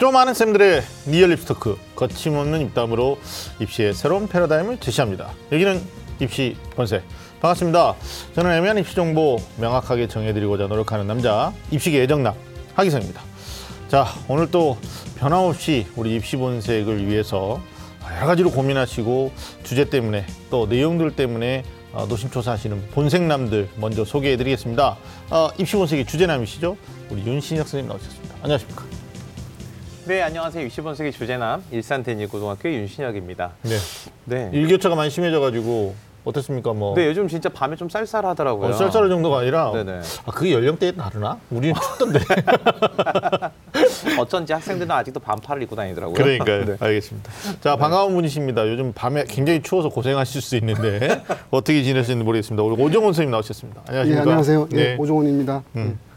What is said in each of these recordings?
좀 아는 쌤들의 리얼 입시 토크 거침없는 입담으로 입시의 새로운 패러다임을 제시합니다. 여기는 입시 본색 반갑습니다. 저는 애매한 입시 정보 명확하게 정해드리고자 노력하는 남자 입시계 애정남 하기성입니다. 자 오늘 또 변함없이 우리 입시 본색을 위해서 여러 가지로 고민하시고 주제 때문에 또 내용들 때문에 어, 노심초사하시는 본색남들 먼저 소개해드리겠습니다. 어, 입시 본색의 주제남이시죠? 우리 윤신혁 선생님 나오셨습니다. 안녕하십니까? 네, 안녕하세요. 60번세기 주제남 일산 대니고등학교 윤신혁입니다. 네. 네. 일교차가 많이 심해져가지고 어떻습니까? 뭐 네, 요즘 진짜 밤에 좀 쌀쌀하더라고요. 어, 쌀쌀할 정도가 아니라 네네. 아, 그게 연령대에 다르나? 우리는 춥던데. 어쩐지 학생들은 아직도 반팔을 입고 다니더라고요. 그러니까요. 네. 알겠습니다. 자 반가운 분이십니다. 요즘 밤에 굉장히 추워서 고생하실 수 있는데 어떻게 지내시는지 모르겠습니다. 우리 오정훈 선생님 나오셨습니다. 예, 안녕하십니까? 안녕하세요. 예, 네. 오종훈입니다. 음.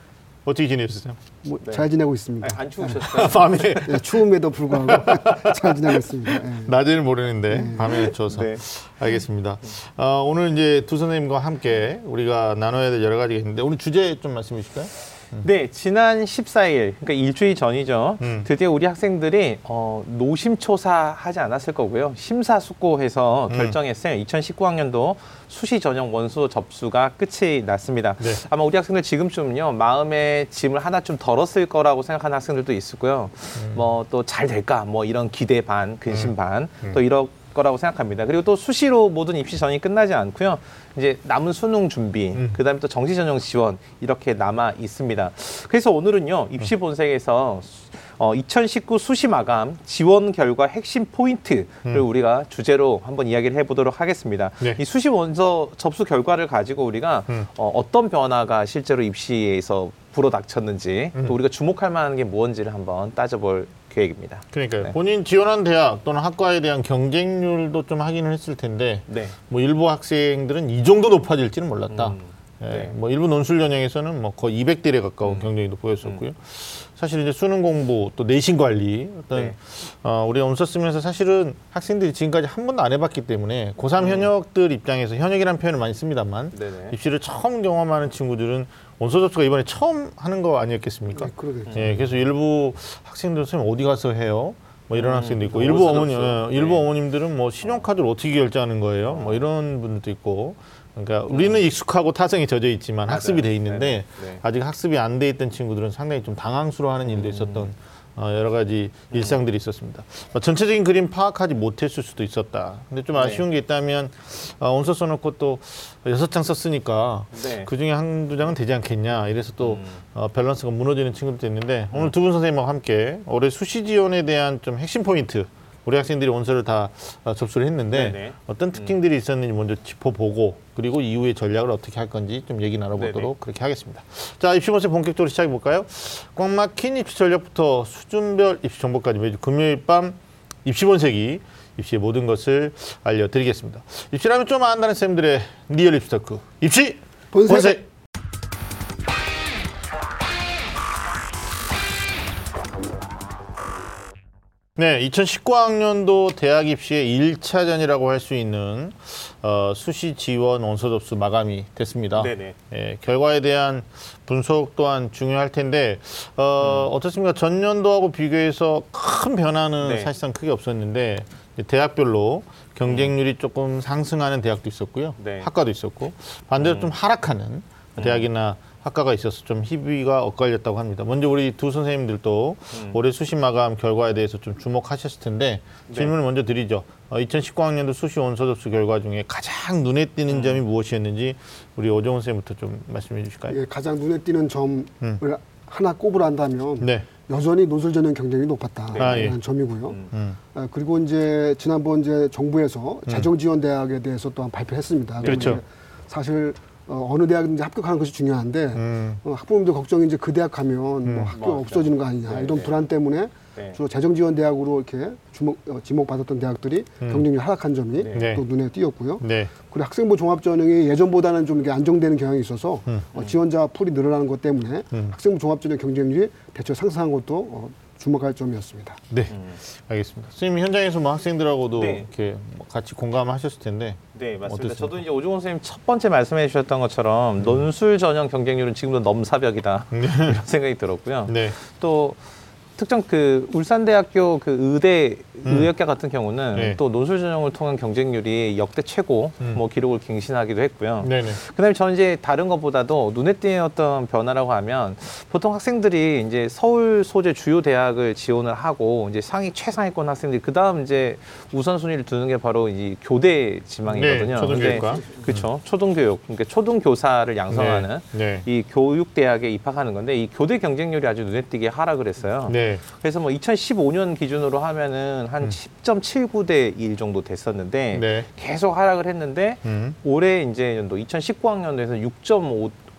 어떻게 지내셨어요? 뭐, 네. 잘 지내고 있습니다. 아니, 안 추우셨어요? 밤에 예, 추움에도 불구하고 잘 지내고 있습니다. 예. 낮에는 모르는데 밤에 추워서 네. 알겠습니다. 어, 오늘 이제 두 선생님과 함께 우리가 나눠야 될 여러 가지가 있는데 오늘 주제 좀 말씀해 주실까요? 네, 지난 14일, 그러니까 일주일 전이죠. 음. 드디어 우리 학생들이 어, 노심초사 하지 않았을 거고요. 심사숙고해서 음. 결정했어요. 2019학년도 수시 전형 원서 접수가 끝이 났습니다. 네. 아마 우리 학생들 지금쯤요 마음의 짐을 하나 좀 덜었을 거라고 생각하는 학생들도 있을 거요. 음. 뭐또 잘 될까, 뭐 이런 기대 반, 근심 반, 또 이럴 거라고 생각합니다. 그리고 또 수시로 모든 입시 전이 끝나지 않고요. 이제 남은 수능 준비, 음. 그다음에 또 정시 전형 지원 이렇게 남아 있습니다. 그래서 오늘은요 입시 본색에서 어, 2019 수시 마감 지원 결과 핵심 포인트를 우리가 주제로 한번 이야기를 해보도록 하겠습니다. 네. 이 수시 원서 접수 결과를 가지고 우리가 음. 어, 어떤 변화가 실제로 입시에서 불어닥쳤는지 음. 또 우리가 주목할 만한 게 무엇인지를 한번 따져볼 계획입니다. 그러니까요. 네. 본인 지원한 대학 또는 학과에 대한 경쟁률도 좀 확인을 했을 텐데 네. 뭐 일부 학생들은 이 정도 높아질지는 몰랐다. 음, 예, 네. 뭐 일부 논술 전형에서는 뭐 거의 200대에 가까운 음. 경쟁률도 보였었고요. 사실 이제 수능 공부 또 내신 관리 어떤 네. 어, 우리가 원서 쓰면서 사실은 학생들이 지금까지 한 번도 안 해봤기 때문에 음. 고3 현역들 입장에서 현역이라는 표현을 많이 씁니다만 네네. 입시를 처음 경험하는 친구들은 원서 접수가 이번에 처음 하는 거 아니었겠습니까? 네, 그러겠죠. 예, 그래서 일부 학생들 선생님 어디 가서 해요? 뭐 이런 음, 학생도 있고 뭐 일부 어머니. 예, 일부 네. 어머님들은 뭐 신용카드를 어떻게 결제하는 거예요? 뭐 이런 분들도 있고. 그러니까 우리는 익숙하고 타성이 젖어 있지만 학습이 돼 있는데 네, 네. 아직 학습이 안 돼 있던 친구들은 상당히 좀 당황스러워하는 일도 있었던 어, 여러 가지 일상들이 있었습니다. 어, 전체적인 그림 파악하지 못했을 수도 있었다. 근데 좀 아쉬운 게 있다면 어, 원서 써놓고 또 여섯 장 썼으니까 네. 그 중에 한두 장은 되지 않겠냐. 이래서 또 음. 어, 밸런스가 무너지는 친구들도 있는데 오늘 두 분 선생님과 함께 올해 수시 지원에 대한 좀 핵심 포인트 우리 학생들이 원서를 다 어, 접수를 했는데 네네. 음. 어떤 특징들이 있었는지 먼저 짚어보고 그리고 이후에 전략을 어떻게 할 건지 좀 얘기 나눠보도록 네네. 그렇게 하겠습니다. 자 입시본색 본격적으로 시작해 볼까요? 꽉 막힌 입시 전략부터 수준별 입시 정보까지 매주 금요일 밤 입시 본색이 입시의 모든 것을 알려드리겠습니다. 입시라면 좀 안다는 쌤들의 리얼 입시토크 입시 본색. 본색. 네, 2019학년도 대학 입시의 1차전이라고 할 수 있는 어, 수시 지원 원서 접수 마감이 됐습니다. 네네. 예, 결과에 대한 분석 또한 중요할 텐데 어, 어떻습니까? 전년도하고 비교해서 큰 변화는 네. 사실상 크게 없었는데 대학별로 경쟁률이 조금 상승하는 대학도 있었고요, 네. 학과도 있었고 반대로 좀 하락하는 대학이나 학과가 있어서 좀 희비가 엇갈렸다고 합니다. 먼저 우리 두 선생님들도 올해 수시 마감 결과에 대해서 좀 주목하셨을 텐데 질문을 먼저 드리죠. 어, 2019학년도 수시 원서 접수 결과 중에 가장 눈에 띄는 점이 무엇이었는지 우리 오정훈 선생님부터 좀 말씀해 주실까요? 예, 가장 눈에 띄는 점을 하나 꼽으란다면 네. 여전히 노술 전형 경쟁이 높았다라는 아, 예. 점이고요. 음. 음. 아, 그리고 이제 지난번 이제 정부에서 재정 지원 대학에 대해서 또한 발표했습니다. 그렇죠. 사실 어, 어느 대학인지 합격하는 것이 중요한데 음. 어, 학부모님들 걱정이 이제 그 대학 가면 음. 뭐 학교 맞아. 없어지는 거 아니냐 네, 이런 네. 불안 때문에 네. 주로 재정 지원 대학으로 이렇게 주목 어, 지목받았던 대학들이 경쟁률이 하락한 점이 음. 네. 또 눈에 띄었고요. 네. 그리고 학생부 종합 전형이 예전보다는 좀 이게 안정되는 경향이 있어서 음. 어, 지원자 풀이 늘어나는 것 때문에 학생부 종합 전형 경쟁률이 대체 상승한 것도 어, 주목할 점이었습니다. 네. 알겠습니다. 선생님 현장에서 뭐 학생들하고도 네. 이렇게 뭐 같이 공감하셨을 텐데 네, 맞습니다. 어땠습니까? 저도 이제 오종원 선생님 첫 번째 말씀해 주셨던 것처럼 논술 전형 경쟁률은 지금도 넘사벽이다. 이런 생각이 들었고요. 네. 또 특정 그 울산대학교 그 의대 의학과 같은 경우는 음. 네. 또 논술 전형을 통한 경쟁률이 역대 최고 음. 뭐 기록을 갱신하기도 했고요. 네네. 그다음에 저는 이제 다른 것보다도 눈에 띄는 어떤 변화라고 하면 보통 학생들이 이제 서울 소재 주요 대학을 지원을 하고 이제 상위 최상위권 학생들이 그다음 이제 우선순위를 두는 게 바로 이 교대 지망이거든요. 네, 초등교육과. 그렇죠. 초등교육. 그러니까 초등교사를 양성하는 네. 이 교육 대학에 입학하는 건데 이 교대 경쟁률이 아주 눈에 띄게 하락을 했어요. 네. 그래서 뭐 2015년 기준으로 하면은 한 10.79 대 1 정도 됐었는데 음. 네. 계속 하락을 했는데 음. 올해 이제 연도 2019학년도에서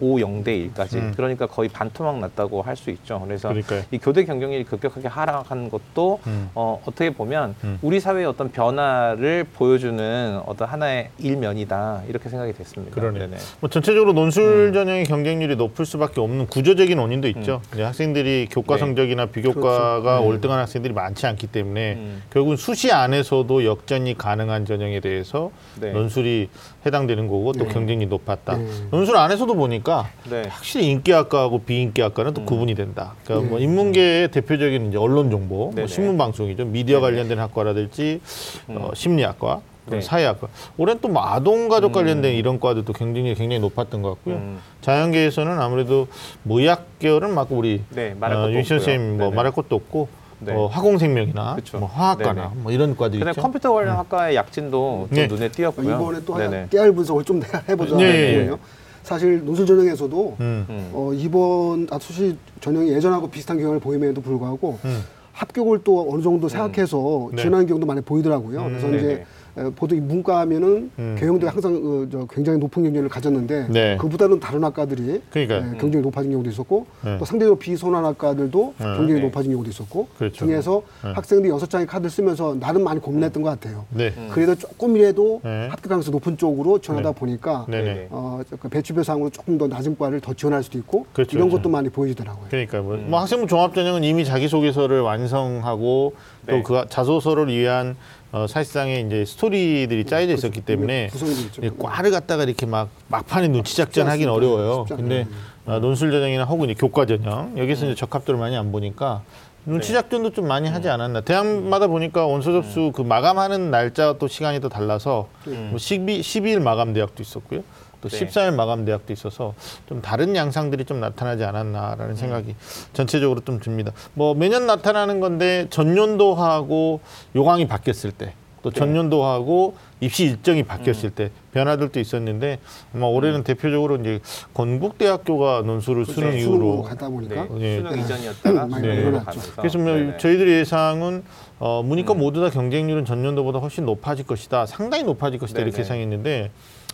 6.50대 1까지 음. 그러니까 거의 반토막 났다고 할 수 있죠. 그래서 그러니까요. 이 교대 경쟁률이 급격하게 하락한 것도 음. 어, 어떻게 보면 음. 우리 사회의 어떤 변화를 보여주는 어떤 하나의 일면이다 이렇게 생각이 됐습니다. 그러네. 네네. 뭐 전체적으로 논술 전형의 경쟁률이 높을 수밖에 없는 구조적인 원인도 있죠. 이제 학생들이 교과 네. 성적이나 비교과가 올등한 학생들이 많지 않기 때문에 음. 결국은 수시 안에서도 역전이 가능한 전형에 대해서 네. 논술이 해당되는 거고 또 네. 경쟁이 높았다. 네. 논술 안에서도 보니까 네. 확실히 인기학과하고 비인기학과는 또 구분이 된다. 그러니까 뭐 인문계의 대표적인 이제 언론 정보, 뭐. 신문 방송이죠. 미디어 관련된 학과라든지 어, 심리학과, 또 네. 사회학과. 올해는 또뭐 아동 가족 관련된 이런 과들도 경쟁률이 굉장히 높았던 것 같고요. 음. 자연계에서는 아무래도 무의학 계열은 막 우리 네, 말할 어, 없고요. 선생님 뭐 네네. 말할 것도 없고 네. 어, 화공생명이나 그쵸. 뭐 화학과나 네네. 뭐 이런 과들 그다음에 있죠. 컴퓨터 관련 학과의 약진도 좀 네. 눈에 띄었고요. 이번에 또 네네. 하나 깨알 분석을 좀 해보자 네, 예, 하거든요. 사실 논술 전형에서도 음. 음. 어, 이번 아, 수시 전형이 예전하고 비슷한 경향을 보임에도 불구하고 음. 합격을 또 어느 정도 생각해서 네. 지원하는 경우도 많이 보이더라고요. 음. 그래서 네네. 이제 에, 보통 이 문과 하면은 음. 경영대 항상 어, 저 굉장히 높은 경쟁률을 가졌는데 네. 그보다는 다른 학과들이 그러니까요. 에, 경쟁이 높아진 경우도 있었고 네. 또 상대적으로 비선한 학과들도 네. 경쟁이 네. 높아진 경우도 있었고 그렇죠. 중에서 네. 학생들이 여섯 장의 카드를 쓰면서 나름 많이 고민했던 것 같아요. 네. 그래도 조금이라도 네. 합격 가능성 높은 쪽으로 지원하다 네. 보니까. 어, 그 배치별 상으로 조금 더 낮은 과를 더 지원할 수도 있고 그렇죠, 이런 그렇죠. 것도 많이 보여지더라고요. 그러니까 뭐, 뭐 학생부 종합전형은 이미 자기소개서를 완성하고 네. 또그 자소서를 위한 어, 사실상의 이제 스토리들이 짜여져 있었기 때문에 구성이 돼 있죠. 이 과를 갖다가 이렇게 막 막판에 눈치 작전 하긴 않습니다. 어려워요. 근데 않아요. 어, 논술 전형이나 혹은 이제 교과 전형 여기서 이제 적합도를 많이 안 보니까 눈치 네. 작전도 좀 많이 하지 않았나. 대학마다 보니까 원서 접수 그 마감하는 날짜 또 시간이 또 달라서 뭐 12, 12일 마감 대학도 있었고요. 또 네. 14일 마감 대학도 있어서 좀 다른 양상들이 좀 나타나지 않았나라는 생각이 전체적으로 좀 듭니다. 뭐 매년 나타나는 건데 전년도하고 요강이 바뀌었을 때또 전년도하고 입시 일정이 바뀌었을 때 변화들도 있었는데 아마 올해는 대표적으로 이제 건국대학교가 논술을 수능 수능으로 이후로 가다 보니까 네. 예. 수능 이전이었다가 수능으로 늘어났죠. 가면서. 그래서 뭐. 저희들의 예상은 어, 문이과 모두 다 경쟁률은 전년도보다 훨씬 높아질 것이다. 상당히 높아질 것이다 이렇게 네네. 예상했는데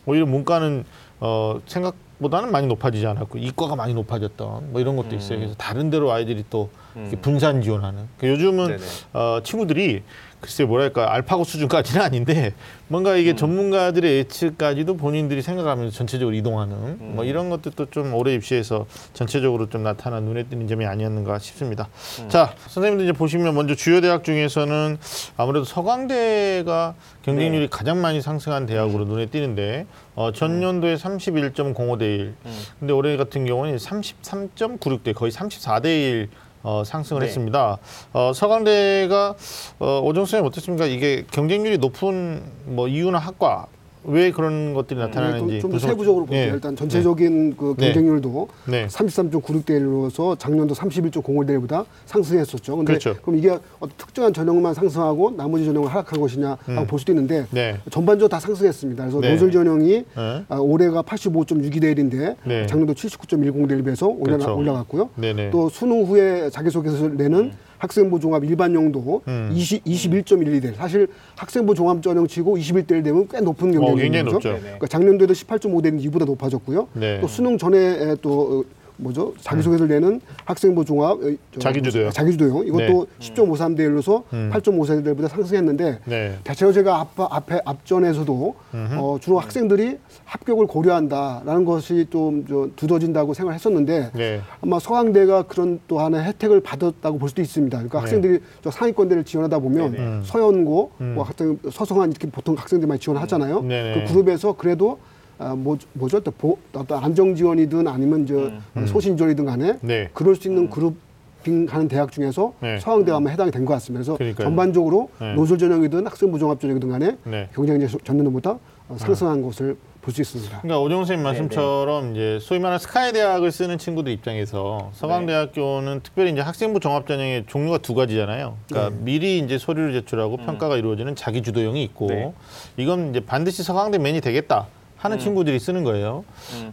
오히려 문과는 어, 생각보다는 많이 높아지지 않았고 이과가 많이 높아졌던 뭐 이런 것도 있어요. 그래서 다른 데로 아이들이 또 음. 분산 지원하는. 그 요즘은 네네. 어, 친구들이 글쎄 뭐랄까 알파고 수준까지는 아닌데 뭔가 음. 이게 전문가들의 예측까지도 본인들이 생각하면서 전체적으로 이동하는 음. 뭐 이런 것들도 좀 올해 입시에서 전체적으로 좀 나타난 눈에 띄는 점이 아니었는가 싶습니다. 음. 자 선생님들 이제 보시면 먼저 주요 대학 중에서는 아무래도 서강대가 경쟁률이 네. 가장 많이 상승한 대학으로 눈에 띄는데 어, 전년도에 31.05대 1, 음. 근데 올해 같은 경우는 33.96대 거의 34대 1 어, 상승을 네. 했습니다. 어, 서강대가 어, 오정 선생님 어떻습니까? 이게 경쟁률이 높은 뭐 이유나 학과 왜 그런 것들이 나타나는지 좀더 분석- 세부적으로 볼게요. 예. 일단 전체적인 그 네. 경쟁률도 네. 33.96대 1로서 작년도 31.05대 1보다 상승했었죠. 근데 그렇죠. 그럼 이게 어떤 특정한 전형만 상승하고 나머지 전형은 하락한 것이냐 하고 볼 수도 있는데 네. 전반적으로 다 상승했습니다. 그래서 네. 논술 전형이 네. 아, 올해가 85.62대 1인데 네. 작년도 79.10대 1에서 올라, 그렇죠. 올라갔고요. 또 수능 후에 자기소개서를 내는 학생부 종합 일반 용도 음. 20, 21.12대 사실 학생부 종합 전형 치고 21대 1 되면 꽤 높은 경쟁률이죠. 네네. 그러니까 작년도에도 18.5대는 이보다 높아졌고요. 네. 또 수능 전에 또 어, 뭐죠 자기소개서를 내는 학생부 종합 어, 저, 자기주도요. 자기주도형 이것도 네. 10.53대 1로서 음. 8.54대 1보다 상승했는데 네. 대체로 제가 앞, 앞에 앞전에서도 어, 주로 학생들이 합격을 고려한다라는 것이 좀 저, 두더진다고 생각했었는데 네. 아마 서강대가 그런 또 하나의 혜택을 받았다고 볼 수도 있습니다. 그러니까 네. 학생들이 저 상위권대를 지원하다 보면 네네. 음. 서연고, 뭐 학생 서성한 이렇게 보통 학생들 많이 지원하잖아요. 네네. 그 그룹에서 그래도 아, 뭐, 뭐죠? 또 보, 어떤 안정 지원이든 아니면 저 소신 지원이든 간에 네. 그럴 수 있는 그룹 빙하는 대학 중에서 네. 서강대가만 해당이 된 것 같습니다. 그래서 그러니까요. 전반적으로 네. 논술 전형이든 학생부 종합 전형이든 간에 네. 경쟁이 전년도보다 어, 상승한 것을 볼 수 있습니다. 그러니까 오정훈 선생님 네, 말씀처럼 이제 소위 말하는 스카이 대학을 쓰는 친구들 입장에서 서강대학교는 특별히 이제 학생부 종합 전형의 종류가 두 가지잖아요. 그러니까 미리 이제 서류를 제출하고 평가가 이루어지는 자기 주도형이 있고 네. 이건 이제 반드시 서강대 맨이 되겠다 하는 친구들이 쓰는 거예요.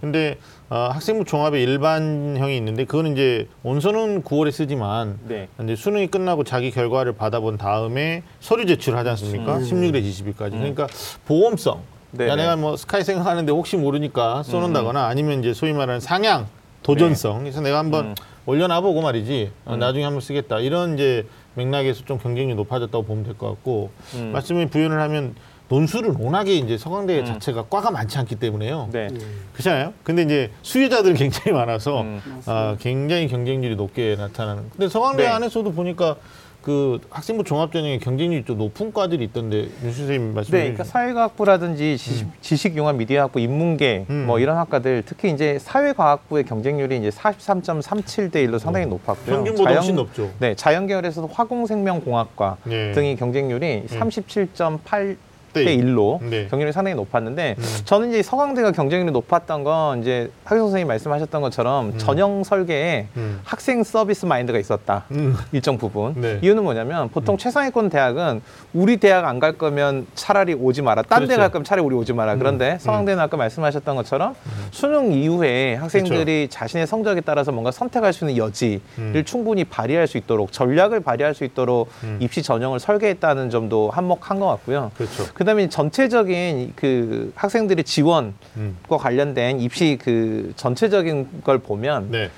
근데 어, 학생부 종합의 일반형이 있는데 그거는 이제 원서는 9월에 쓰지만 네. 이제 수능이 끝나고 자기 결과를 받아본 다음에 서류 제출을 하지 않습니까? 16일에 20일까지. 그러니까 보험성. 네네. 야, 내가 뭐 스카이 생각하는데 혹시 모르니까 써놓는다거나 아니면 이제 소위 말하는 상향, 도전성. 그래서 내가 한번 올려놔보고 말이지. 어, 나중에 한번 쓰겠다. 이런 이제 맥락에서 좀 경쟁률이 높아졌다고 보면 될 것 같고 말씀을 부연을 하면 논술은 워낙에 이제 서강대 자체가 과가 많지 않기 때문에요. 네. 그렇잖아요. 근데 이제 수혜자들이 굉장히 많아서 음. 아, 굉장히 경쟁률이 높게 나타나는. 근데 서강대 네. 안에서도 보니까 그 학생부 종합전형에 경쟁률이 좀 높은 과들이 있던데 윤수 선생님 말씀해 네, 그러니까 사회과학부라든지 지식, 지식 융합 미디어학부, 인문계 음. 뭐 이런 학과들 특히 이제 사회과학부의 경쟁률이 이제 43.37대 1로 상당히 높았고요. 평균보다 훨씬 높죠. 네, 자연계열에서도 화공생명공학과 네. 등의 경쟁률이 37.8대대 일. 1로 네. 경쟁률이 상당히 높았는데 저는 이제 서강대가 경쟁률이 높았던 건 이제 학교 선생님이 말씀하셨던 것처럼 전형 설계에 음. 학생 서비스 마인드가 있었다 음. 일정 부분 네. 이유는 뭐냐면 보통 최상위권 대학은 우리 대학 안 갈 거면 차라리 오지 마라 딴데 그렇죠. 갈 거면 차라리 우리 오지 마라 그런데 서강대는 아까 말씀하셨던 것처럼 수능 이후에 학생들이 자신의 성적에 따라서 뭔가 선택할 수 있는 여지를 음. 충분히 발휘할 수 있도록 전략을 발휘할 수 있도록 음. 입시 전형을 설계했다는 점도 한몫한 것 같고요. 그렇죠. 그다음에 전체적인 그 학생들의 지원과 음. 관련된 입시 그 전체적인 걸 보면 네.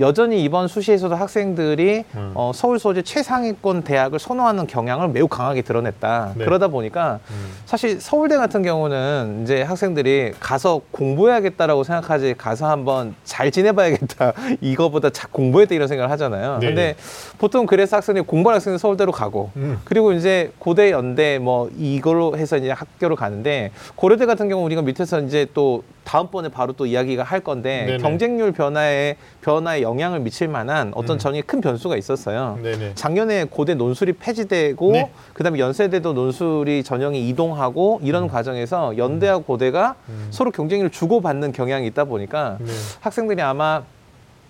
여전히 이번 수시에서도 학생들이 음. 어, 서울 소재 최상위권 대학을 선호하는 경향을 매우 강하게 드러냈다. 네. 그러다 보니까 음. 사실 서울대 같은 경우는 이제 학생들이 가서 공부해야겠다라고 생각하지 가서 한번 잘 지내봐야겠다 이거보다 자, 공부했다 이런 생각을 하잖아요. 네. 근데 보통 그래서 학생들이 공부하는 학생들 서울대로 가고 음. 그리고 이제 고대 연대 뭐 이걸로 해서 이제 학교를 가는데 고려대 같은 경우 우리가 밑에서 이제 또 다음번에 바로 또 이야기가 할 건데 네네. 경쟁률 변화에 변화에 영향을 미칠 만한 어떤 음. 전이 큰 변수가 있었어요. 네네. 작년에 고대 논술이 폐지되고 네. 그다음에 연세대도 논술이 전형이 이동하고 이런 과정에서 연대와 고대가 음. 서로 경쟁률을 주고받는 경향이 있다 보니까 네. 학생들이 아마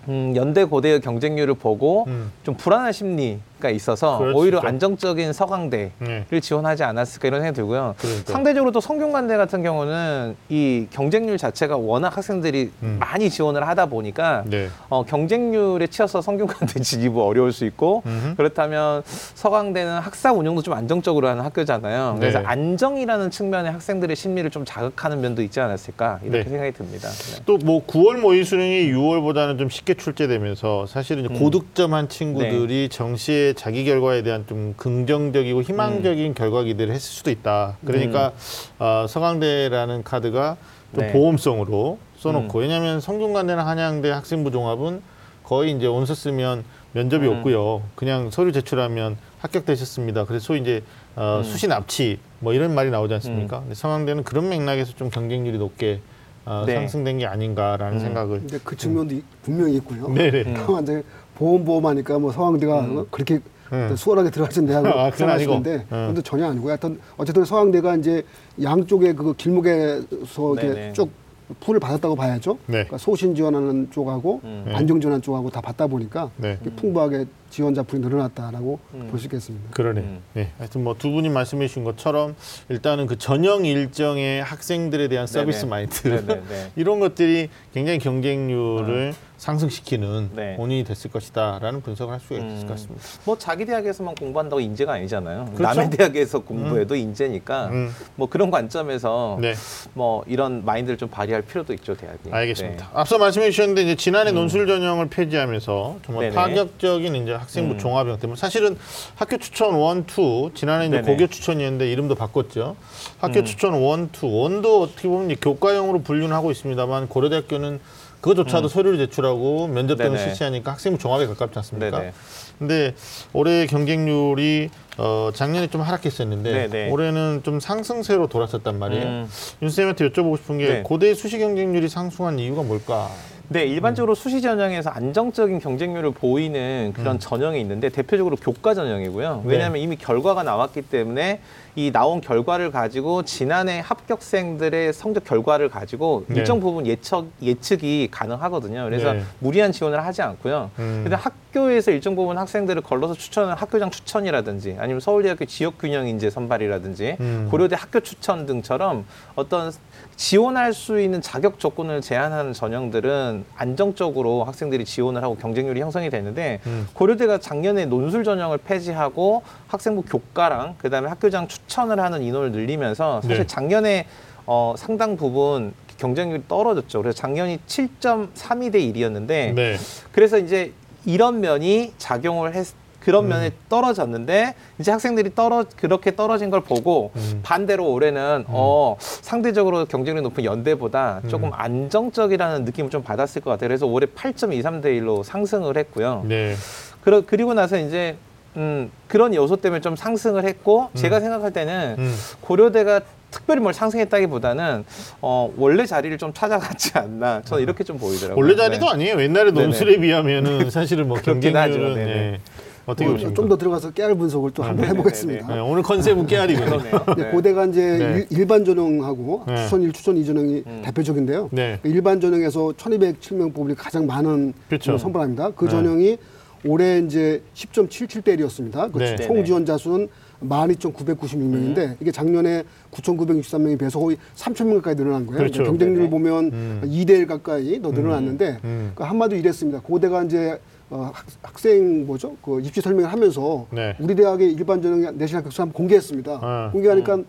음, 연대 고대의 경쟁률을 보고 음. 좀 불안한 심리 가 있어서 수 오히려. 안정적인 서강대를 네. 지원하지 않았을까 이런 생각이 들고요. 그러니까요. 상대적으로 또 성균관대 같은 경우는 이 경쟁률 자체가 워낙 학생들이 음. 많이 지원을 하다 보니까 네. 어, 경쟁률에 치여서 성균관대 진입은 어려울 수 있고 음흠. 그렇다면 서강대는 학사 운영도 좀 안정적으로 하는 학교잖아요. 그래서 네. 안정이라는 측면에 학생들의 심리를 좀 자극하는 면도 있지 않았을까 이렇게 네. 생각이 듭니다. 네. 또뭐 9월 모의 수능이 6월보다는 좀 쉽게 출제되면서 사실은 음. 고득점한 네. 친구들이 정시 의 자기 결과에 대한 좀 긍정적이고 음. 희망적인 결과 기대를 했을 수도 있다. 그러니까 어, 서강대라는 카드가 좀 네. 보험성으로 써놓고 음. 왜냐하면 성균관대나 한양대 학생부 종합은 거의 이제 원서 쓰면 면접이 음. 없고요. 그냥 서류 제출하면 합격되셨습니다. 그래서 소위 이제 어, 음. 수시 납치 뭐 이런 말이 나오지 않습니까? 근데 서강대는 그런 맥락에서 좀 경쟁률이 높게 어, 네. 상승된 게 아닌가라는 음. 생각을. 근데 그 측면도 이- 분명히 있고요. 네네. 음. 다만 이제 보험 보험하니까 뭐 서강대가 음. 그렇게 음. 수월하게 들어가신 대학으로 아. 생각하시는데 음. 근데 전혀 아니고 하여튼 어쨌든 서강대가 이제 양쪽에 그 길목에서 이렇게. 쭉 풀을 받았다고 봐야죠. 네. 그러니까 소신 지원하는 쪽하고 음. 네. 안정 지원하는 쪽하고 다 받다 보니까 네. 풍부하게 지원자 풀이 늘어났다라고 음. 볼수 있겠습니다. 그러네. 음. 네. 하여튼 뭐 두 분이 말씀해 주신 것처럼 일단은 그 전형 일정의 학생들에 대한 서비스 네네. 마인드 네네네. 이런 것들이 굉장히 경쟁률을 상승시키는 네. 원인이 됐을 것이다라는 분석을 할 수가 있을 음. 것 같습니다. 뭐 자기 대학에서만 공부한다고 인재가 아니잖아요. 그렇죠. 남의 대학에서 공부해도 인재니까 음. 뭐 그런 관점에서 네. 뭐 이런 마인드를 좀 발휘할 필요도 있죠 대학이. 알겠습니다. 네. 앞서 말씀해 주셨는데 이제 지난해 논술 전형을 폐지하면서 정말 네네. 파격적인 이제 학생부 음. 종합 형태. 뭐 사실은 학교 추천 one, two 지난해 이제 네네. 고교 추천이었는데 이름도 바꿨죠. 학교 음. 추천 one, two one도 어떻게 보면 교과형으로 분류는 하고 있습니다만 고려대학교는 그거조차도 서류를 제출하고 면접 등을 음. 네네. 실시하니까 학생부 종합에 가깝지 않습니까? 네네. 근데 올해 경쟁률이 어, 작년에 좀 하락했었는데 네네. 올해는 좀 상승세로 돌아섰단 말이에요. 음. 윤 쌤한테 여쭤보고 싶은 게 네. 고대 수시 경쟁률이 상승한 이유가 뭘까? 네, 일반적으로 수시 전형에서 안정적인 경쟁률을 보이는 그런 전형이 있는데 대표적으로 교과 전형이고요. 네. 왜냐하면 이미 결과가 나왔기 때문에 이 나온 결과를 가지고 지난해 합격생들의 성적 결과를 가지고 네. 일정 부분 예측 예측이 가능하거든요. 그래서 네. 무리한 지원을 하지 않고요. 음. 근데 학교에서 일정 부분 학생들을 걸러서 추천을 학교장 추천이라든지 아니면 서울대학교 지역 균형 인재 선발이라든지 음. 고려대 학교 추천 등처럼 어떤 지원할 수 있는 자격 조건을 제한하는 전형들은 안정적으로 학생들이 지원을 하고 경쟁률이 형성이 되는데 음. 고려대가 작년에 논술 전형을 폐지하고 학생부 교과랑 그다음에 학교장 추천을 하는 인원을 늘리면서 사실 네. 작년에 어, 상당 부분 경쟁률이 떨어졌죠. 그래서 작년이 7.32대 1이었는데 네. 그래서 이제 이런 면이 작용을 했 그런 음. 면에 떨어졌는데 이제 학생들이 떨어 그렇게 떨어진 걸 보고 음. 반대로 올해는 어 상대적으로 경쟁력이 높은 연대보다 음. 조금 안정적이라는 느낌을 좀 받았을 것 같아요. 그래서 올해 8.23대 1로 상승을 했고요. 네. 그러, 그리고 나서 이제 음, 그런 요소 때문에 좀 상승을 했고 제가 생각할 때는 음. 고려대가 특별히 뭘 상승했다기보다는 어, 원래 자리를 좀 찾아갔지 않나 저는 이렇게 좀 보이더라고요. 원래 자리도 네. 아니에요. 옛날에. 논술에 비하면은 사실은 뭐. 경쟁률은 네네. 네. 어떻게 보십니까? 좀더 들어가서 깨알 분석을 또 한번 네네네네. 해보겠습니다. 네, 오늘 컨셉은 깨알이거든요. 네, 네. 고대가 이제 네. 일, 반 전형하고 네. 추천 1, 추천 2 전형이 음. 대표적인데요. 네. 일반 전형에서 1207명 뽑으니 가장 많은 그렇죠. 선발합니다. 그 네. 전형이 올해 이제 10.77대 1이었습니다. 그 네. 총 지원자 수는 12,996명인데 이게 작년에 9,963명이 배서 거의 3,000명 가까이 늘어난 거예요. 그렇죠. 그러니까 경쟁률 네네. 보면 음. 2대 1 가까이 더 늘어났는데 음. 그 한마디로 이랬습니다. 고대가 이제 어, 학, 학생 뭐죠? 그 입시 설명을 하면서 네. 우리 대학의 일반 전형 내신 합격서 한번 공개했습니다. 어. 공개하니까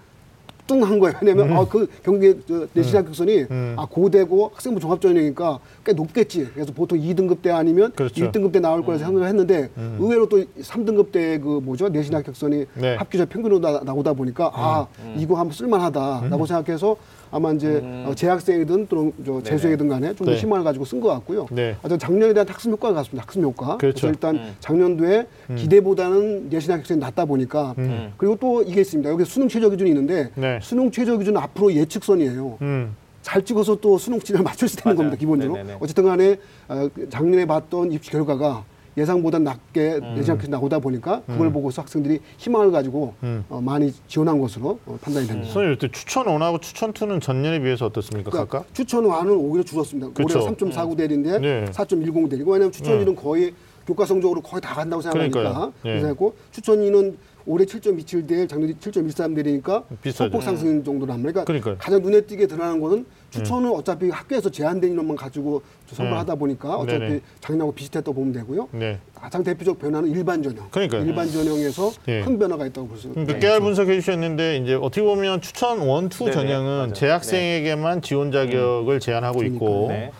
뚱한 거예요. 왜냐면 아, 그 경기 저 내신 합격선이 음. 아 고대고 학생부 종합 전형이니까 꽤 높겠지. 그래서 보통 2등급 대 아니면 그렇죠. 1등급 대 나올 거라 생각을 했는데 음. 의외로 또 3등급 대 그 뭐죠 내신 합격선이 네. 합격자 평균으로 나, 나오다 보니까 아 이거 한번 쓸만하다라고 생각해서 아마 이제 음. 어, 재학생이든 또는 저. 재수생이든 간에 좀 더 네. 희망을 가지고 쓴 것 같고요. 네. 아, 저 작년에 대한 학습 효과가 같습니다. 학습 효과. 그렇죠. 래서 일단 음. 작년도에 기대보다는 내신 합격선이 낮다 보니까 음. 그리고 또 이게 있습니다. 여기 수능 최저 기준이 있는데 네. 수능 최저 기준은 앞으로 예측선이에요. 음. 잘 찍어서 또 수능 진을 맞출 수 있는 맞아요. 겁니다. 기본적으로. 네네네. 어쨌든 간에 어, 작년에 봤던 입시 결과가 예상보다 낮게 음. 합격이 나오다 보니까 그걸 보고서 학생들이 희망을 가지고 음. 어, 많이 지원한 것으로 어, 판단이 됩니다. 선생님, 이때 추천 1하고 추천 2는 전년에 비해서 어떻습니까? 그러니까 각각? 추천 1은 오히려 줄었습니다. 그렇죠. 올해가 3.49 대리인데 네. 4.10 대리고 왜냐하면 추천 1은 거의 교과 성적으로 거의 다 간다고 생각하니까. 예. 그래서 추천 2는 올해 7.27 대, 작년에 7.13 대리니까 비슷하죠. 소폭 상승 정도로 합니다. 그러니까. 가장 눈에 띄게 드러나는 거는 추천은 어차피 학교에서 제한된 인원만 가지고 선발하다 보니까 어차피 네네. 작년하고 비슷했다고 보면 되고요. 네. 가장 대표적 변화는 일반 전형. 그러니까요. 일반 전형에서 예. 큰 변화가 있다고 볼 수 있습니다. 그러니까 깨알 분석해 주셨는데 이제 어떻게 보면 추천 1, 2 네네, 전형은 맞아요. 재학생에게만 지원 자격을 제한하고 있고 네.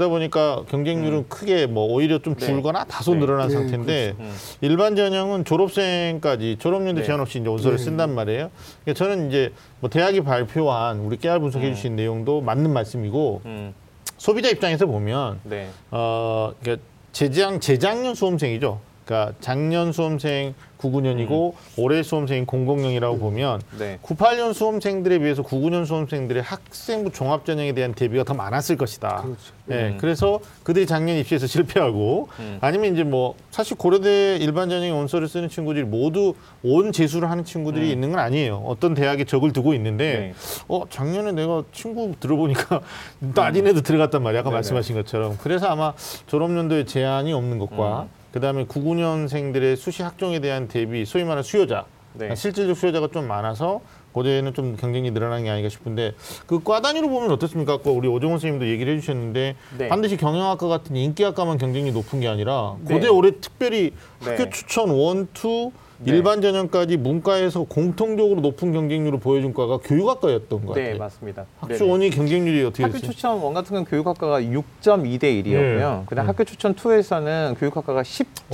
그러다 보니까 경쟁률은 크게 뭐 오히려 좀 네. 줄거나 다소 네. 늘어난 네, 상태인데 음. 일반 전형은 졸업생까지 졸업연도 네. 제한 없이 이제 원서를 네. 쓴단 말이에요. 그러니까 저는 이제 뭐 대학이 발표한 우리 깨알 분석해 주신 내용도 맞는 말씀이고 음. 소비자 입장에서 보면 네. 어, 그러니까 재작 재작년 수험생이죠. 그러니까 작년 수험생 99년이고 올해 수험생인 00년이라고 보면 네. 98년 수험생들에 비해서 99년 수험생들의 학생부 종합전형에 대한 대비가 더 많았을 것이다. 그렇죠. 예, 음. 그래서 그들이 작년 입시에서 실패하고 음. 아니면 이제 뭐 사실 고려대 일반 전형의 원서를 쓰는 친구들이 모두 온 재수를 하는 친구들이 음. 있는 건 아니에요. 어떤 대학에 적을 두고 있는데 네. 어 작년에 내가 친구 들어보니까 낮은 애도 들어갔단 말이야. 아까. 말씀하신 것처럼. 그래서 아마 졸업연도에 제한이 없는 것과 음. 그다음에 99년생들의 수시 학종에 대한 대비 소위 말하는 수요자 네. 실질적 수요자가 좀 많아서 고대에는 좀 경쟁이 늘어나는 게 아닌가 싶은데 그 과 단위로 보면 어떻습니까? 아까 우리 오정원 선생님도 얘기를 해주셨는데 네. 반드시 경영학과 같은 인기학과만 경쟁이 높은 게 아니라 네. 고대 올해 특별히 네. 학교 추천 one, two 네. 일반 전형까지 문과에서 공통적으로 높은 경쟁률을 보여준 과가 교육학과였던 것 네, 같아요. 맞습니다. 학교 네네. one이 경쟁률이 어떻게 학교 됐어요? 추천 one 같은 경우는 교육학과가 6.2대 1이었고요. 네. 그다음 음. 학교 추천 2에서는 교육학과가 엄청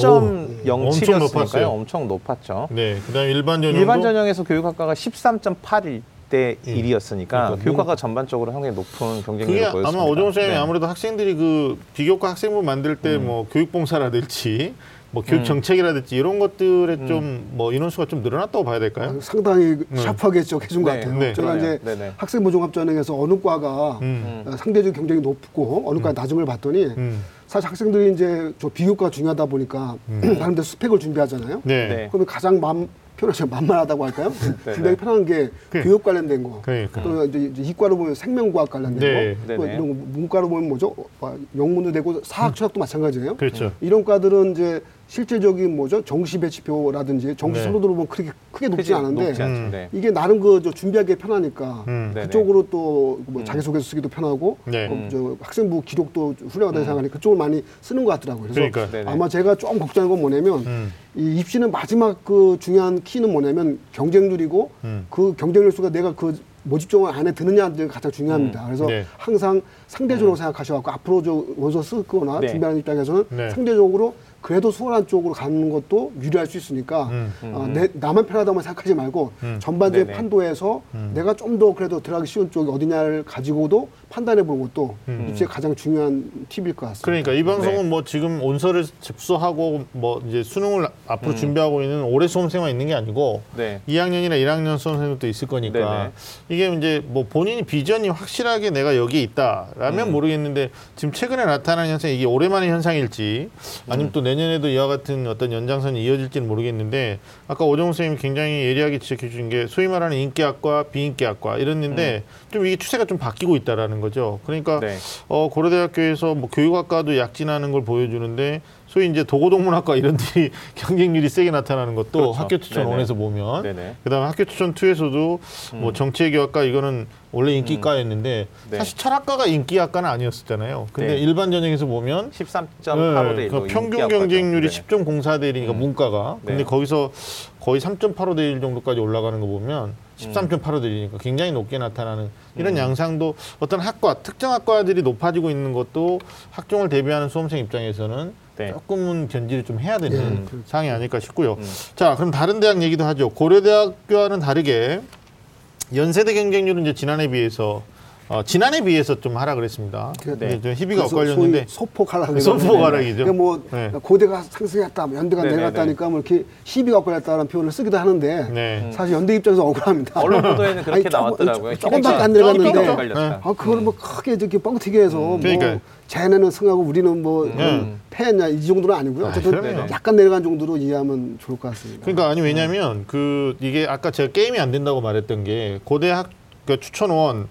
10.07이었으니까요. 높았어요. 엄청 높았죠. 네, 그다음 일반 전형도 일반 전형에서 교육학과가 13.81 대 예. 1이었으니까 그러니까 교육학과 전반적으로 상당히 높은 경쟁률을 보였습니다. 아마 오정원 선생님이 네. 아무래도 학생들이 그 비교과 학생부 만들 때뭐 교육봉사라든지 뭐 교육 음. 정책이라든지 이런 것들에 좀 뭐 인원수가 좀 늘어났다고 봐야 될까요? 어, 상당히 샤프하게 지적해준 것 네, 같아요. 네. 제가 그러네요. 이제 네네. 학생부 종합전형에서 어느 과가 음. 어, 상대적 경쟁이 높고 어느 과 낮은 걸 봤더니 음. 사실 학생들이 이제 저 비교과 중요하다 보니까 나름대로 스펙을 준비하잖아요. 네. 네. 그러면 가장 마음 편하죠 만만하다고 할까요? 준비하기 편한 게 그- 교육 관련된 거. 그러니까. 또 이제 이제 이과로 보면 생명과학 관련된 네. 거. 또 네네. 이런 거 문과로 보면 뭐죠? 어, 영문도 되고 사학 철학도 마찬가지예요. 그렇죠. 이런 과들은 이제 실제적인 뭐죠 정시 배치표라든지 정시 네. 선호도로 보면 크게 크게 높지 않은데 높지 않죠. 음. 네. 이게 나름 그 저 준비하기 편하니까 음. 네네. 그쪽으로 또뭐 자기소개서 쓰기도 편하고 네. 어, 저 학생부 기록도 훌륭하다고 생각하니 그쪽을 많이 쓰는 것 같더라고요. 그래서 그러니까. 네네. 아마 제가 조금 걱정한 건 뭐냐면 음. 이 입시는 마지막 그 중요한 키는 뭐냐면 경쟁률이고 음. 그 경쟁률 수가 내가 그 모집종을 안에 드느냐가 가장 중요합니다. 그래서 네. 항상 상대적으로 생각하셔갖고 앞으로 저 원서 쓰거나 네. 준비하는 입장에서는 네. 상대적으로 그래도 수월한 쪽으로 가는 것도 유리할 수 있으니까 음. 어, 내, 나만 편하다고 생각하지 말고 전반적인 네네. 판도에서 내가 좀 더 그래도 들어가기 쉬운 쪽이 어디냐를 가지고도 판단해 보는 것도 입시의 가장 중요한 팁일 것 같습니다. 그러니까 이 방송은 네. 뭐 지금 온서를 접수하고 뭐 이제 수능을 앞으로 준비하고 있는 올해 수험생만 있는 게 아니고 네. 2학년이나 1학년 수험생들도 있을 거니까 네네. 이게 이제 뭐 본인이 비전이 확실하게 내가 여기에 있다라면 모르겠는데 지금 최근에 나타나는 현상 이게 올해만의 현상일지 아니면 또 내년에도 이와 같은 어떤 연장선이 이어질지는 모르겠는데 아까 오정훈 선생님이 굉장히 예리하게 지적해 주신 게 소위 말하는 인기학과 비인기학과 이랬는데 좀 이게 추세가 좀 바뀌고 있다라는 거죠. 그러니까 네. 어, 고려대학교에서 뭐 교육학과도 약진하는 걸 보여주는데 소위 이제 독어독문학과 이런 데이 경쟁률이 세게 나타나는 것도 그렇죠. 학교 추천. one에서 보면 네네. 그다음에 학교 추천 2에서도 뭐 정치외교학과 이거는 원래 인기과였는데 네. 사실 철학과가 인기학과는 아니었었잖아요. 근데 네. 일반 전형에서 보면 13.85대 1. 그 평균 경쟁률이 10.04대 1이니까 문과가 근데 네. 거기서 거의 3.85대 1 정도까지 올라가는 거 보면 13.85대 1이니까 굉장히 높게 나타나는 이런 음. 양상도 어떤 학과 특정 학과들이 높아지고 있는 것도 학종을 대비하는 수험생 입장에서는 네. 조금은 견지를 좀 해야 되는 네, 상황이 아닐까 싶고요. 음. 자, 그럼 다른 대학 얘기도 하죠. 고려대학교와는 다르게 연세대 경쟁률은 이제 지난해 비해서 어, 지난해 비해서 좀 하락을 했습니다. 그- 네. 좀 희비가 엇갈렸는데 소폭 하락. 소폭 하락이죠. 그러니까 뭐 네. 고대가 상승했다, 뭐 연대가 네네네. 내려갔다니까 뭐 이렇게 시비가 엇갈렸다는 표현을 쓰기도 하는데 네. 사실 연대 입장에서 억울합니다. 언론 보도에는 그렇게 아니, 나왔더라고요. 조금밖에 안 내려갔는데. 아 그걸 뭐 크게 이렇게 뻥튀기 해서 뭐 그러니까요. 쟤네는 승하고 우리는 뭐 음. 패했냐 이 정도는 아니고요. 아, 어쨌든 그럼요. 약간 내려간 정도로 이해하면 좋을 것 같습니다. 그러니까 아니 왜냐면 그 이게 아까 제가 게임이 안 된다고 말했던 게 고대 학 그 추천 one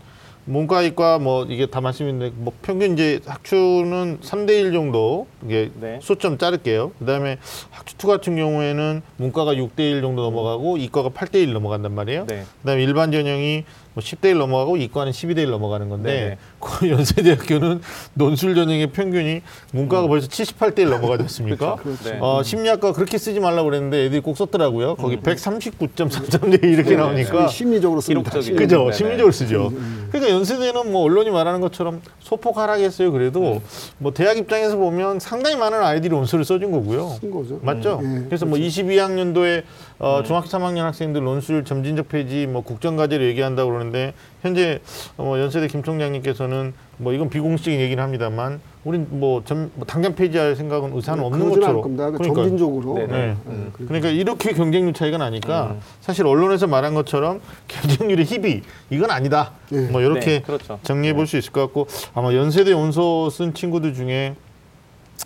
문과이과 뭐 이게 다 말씀인데 뭐 평균 이제 학추는 3대 1 정도 이게 네. 소수점 자를게요. 그다음에 학추 two 같은 경우에는 문과가 6대 1 정도 넘어가고 이과가 8대 1 넘어간단 말이에요. 네. 그다음에 일반 전형이 뭐 10대 1 넘어가고 이과는 12대 1 넘어가는 건데 네네. 그 연세대학교는 논술 전형의 평균이 문과가 벌써 78대 1 넘어가지 않습니까? 그렇죠. 네. 어, 심리학과 그렇게 쓰지 말라고 그랬는데 애들이 꼭 썼더라고요. 거기 139.33대 이렇게 나오니까 심리적으로 씁니다. 그죠? 심리적으로 쓰죠. 그러니까 연세대는 뭐 언론이 말하는 것처럼 소폭 하락했어요. 그래도 뭐 대학 입장에서 보면 상당히 많은 아이들이 논술을 써준 거고요. 쓴 거죠. 맞죠? 음, 예, 그래서 뭐 22학년도에 어, 중학교 3학년 학생들 논술 점진적 폐지, 뭐 국정과제를 얘기한다고 그러는데 현재 어, 연세대 김 총장님께서는 뭐 이건 비공식적인 얘기는 합니다만 우린 뭐, 점, 뭐 당장 폐지할 생각은 의사는 없는 그러지는 않을 것처럼. 겁니다. 그 그러니까요. 점진적으로. 네 네. 네. 예, 그리고 그러니까 이렇게 경쟁률 차이가 나니까 음. 사실 언론에서 말한 것처럼 경쟁률의 희비 이건 아니다. 네. 뭐 이렇게 네, 그렇죠. 정리해 볼 수 있을 것 같고 아마 연세대 원서 쓴 친구들 중에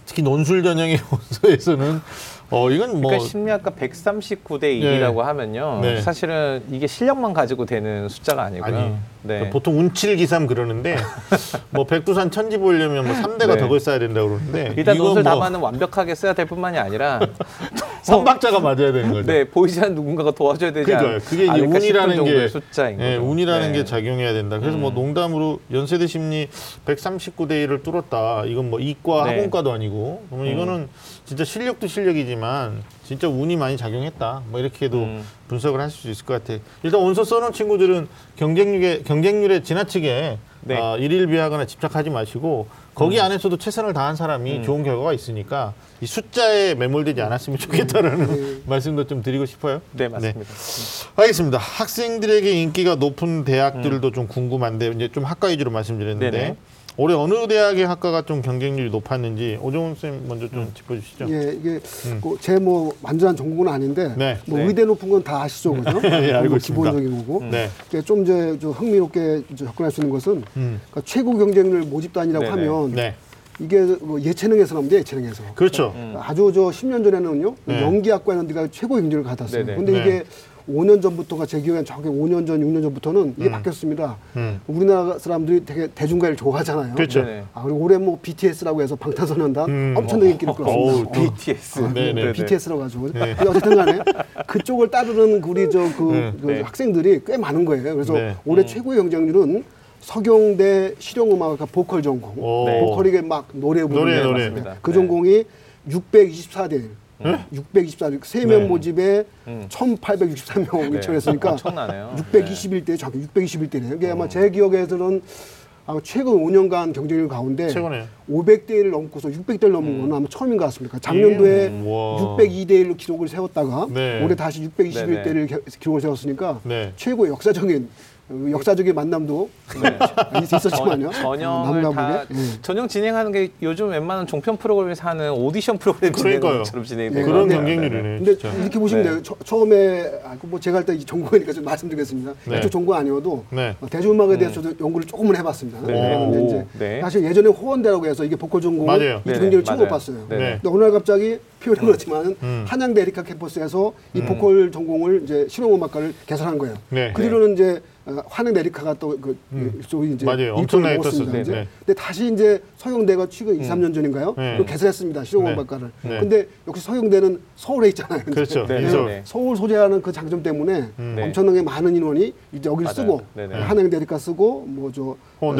특히 논술 전형의 원서에서는 어 이건 뭐 그러니까 심리학과 139대 1이라고 하면요. 네. 사실은 이게 실력만 가지고 되는 숫자가 아니고요. 아니 네. 보통 운칠기삼 그러는데 뭐 백두산 천지 보려면 뭐 3대가 네. 덕을 쌓아야 된다고 그러는데 일단 논술 뭐 답안은 완벽하게 써야 될 뿐만이 아니라 선박자가 맞아야 되는 거죠. 네, 보이지 않는 누군가가 도와줘야 되지 그러니까요. 않- 그게 싶은 운이라는 게 숫자인 예, 거죠. 운이라는 네. 게 작용해야 된다. 그래서 뭐 음. 농담으로 연세대 심리 139대 1을 뚫었다. 이건 뭐 이과 네. 학원과도 아니고 그러면 음. 이거는 진짜 실력도 실력이지만 진짜 운이 많이 작용했다. 뭐 이렇게도 음. 분석을 하실 수 있을 것 같아요. 일단 원서 써놓은 친구들은 경쟁률에 경쟁률에 지나치게 네. 어, 일일 비하거나 집착하지 마시고 거기 안에서도 최선을 다한 사람이 음. 좋은 결과가 있으니까 이 숫자에 매몰되지 않았으면 좋겠다라는 말씀도 좀 드리고 싶어요. 네, 맞습니다. 알겠습니다. 학생들에게 인기가 높은 대학들도 좀 궁금한데 이제 좀 학과 위주로 말씀드렸는데 음. 네네. 올해 어느 대학의 학과가 좀 경쟁률이 높았는지 오종훈 쌤 먼저 좀 짚어주시죠. 예, 이게 제뭐 완전한 전공은 아닌데 음. 네. 뭐 네. 의대 높은 건 다 아시죠, 그죠? 예, 알고 뭐 있습니다. 기본적인 거고. 네. 그러니까 좀 이제 좀 흥미롭게 이제 접근할 수 있는 것은 음. 그러니까 최고 경쟁률 모집단이라고 네네. 하면 네. 이게 뭐 예체능에서 나옵니다, 예체능에서. 그렇죠. 아주 저 10년 전에는요 네. 연기학과 이런 데가 최고 경쟁을 받았어요. 근데 네. 이게 5년 전부터가 제 기억엔 정확히 5년 전, 6년 전부터는 이게 바뀌었습니다. 음. 우리나라 사람들이 되게 대중가를 좋아하잖아요. 그렇죠. 네네. 아, 그리고 올해 뭐 BTS라고 해서 방탄소년단 음. 엄청나게 인기를 끌었습니다. 어우, 어. BTS. 네, 네. 네네. BTS라고 하죠. 근데 어쨌든 간에 그쪽을 따르는 우리 저그 네. 그 네. 학생들이 꽤 많은 거예요. 그래서 네. 올해 최고의 경쟁률은 서경대 실용음악과 보컬 전공. 오. 네. 보컬이 이게 막 노래 부르는 노래, 데 노래. 그 네. 전공이 624대 1. 624대 3명 네. 모집에 음. 1863명 네. 요청했으니까 엄청나네요. 621대 정확히 621대네요. 이게 아마 제 기억에서는 아마 최근 5년간 경쟁률 가운데 최고네요. 500대1을 넘고서 600대를 넘은 건 아마 처음인 것 같습니다. 작년도에 음, 와. 602대1로 기록을 세웠다가 네. 올해 다시 621대를 기록을 세웠으니까 네. 최고 역사적인 어, 역사적인 만남도 있었지만요. 전- 전형을 남과 다. 예. 전형 진행하는 게 요즘 웬만한 종편 프로그램에서 하는 오디션 프로그램 것처럼 진행이 예, 되고 그런 네. 경쟁률이네. 근데 진짜. 이렇게 보시면 네. 돼요. 처, 처음에 아, 뭐 제가 일단 이 전공이니까 좀 말씀드리겠습니다. 네. 이쪽 전공 아니어도 네. 어, 대중음악에 대해서 도 연구를 조금은 해봤습니다. 네. 이제 네. 사실 예전에 호원대라고 해서 이게 보컬 전공. 이 경쟁을 처음. 봤어요. 네. 근데 어느 날 갑자기 표현은 그렇지만 음. 한양대 에리카 캠퍼스에서 이 보컬 전공을 이제 실용음악과를 개설한 거예요. 네. 그 뒤로는 이제 어, 한양대 에리카가 또그 소위 이제 맞아요. 엄청나게. 떴었어요. 이제. 네. 근데 다시 이제 서영대가 최근 2, 3년 전인가요? 네. 개설했습니다. 실용음악과를. 네. 근데 역시 서영대는 서울에 있잖아요. 그렇죠. 네, 인서울. 네. 서울 소재하는 그 장점 때문에 네. 엄청나게 많은 인원이 이제 여기를 맞아요. 쓰고 네네. 한양대 에리카 쓰고 뭐저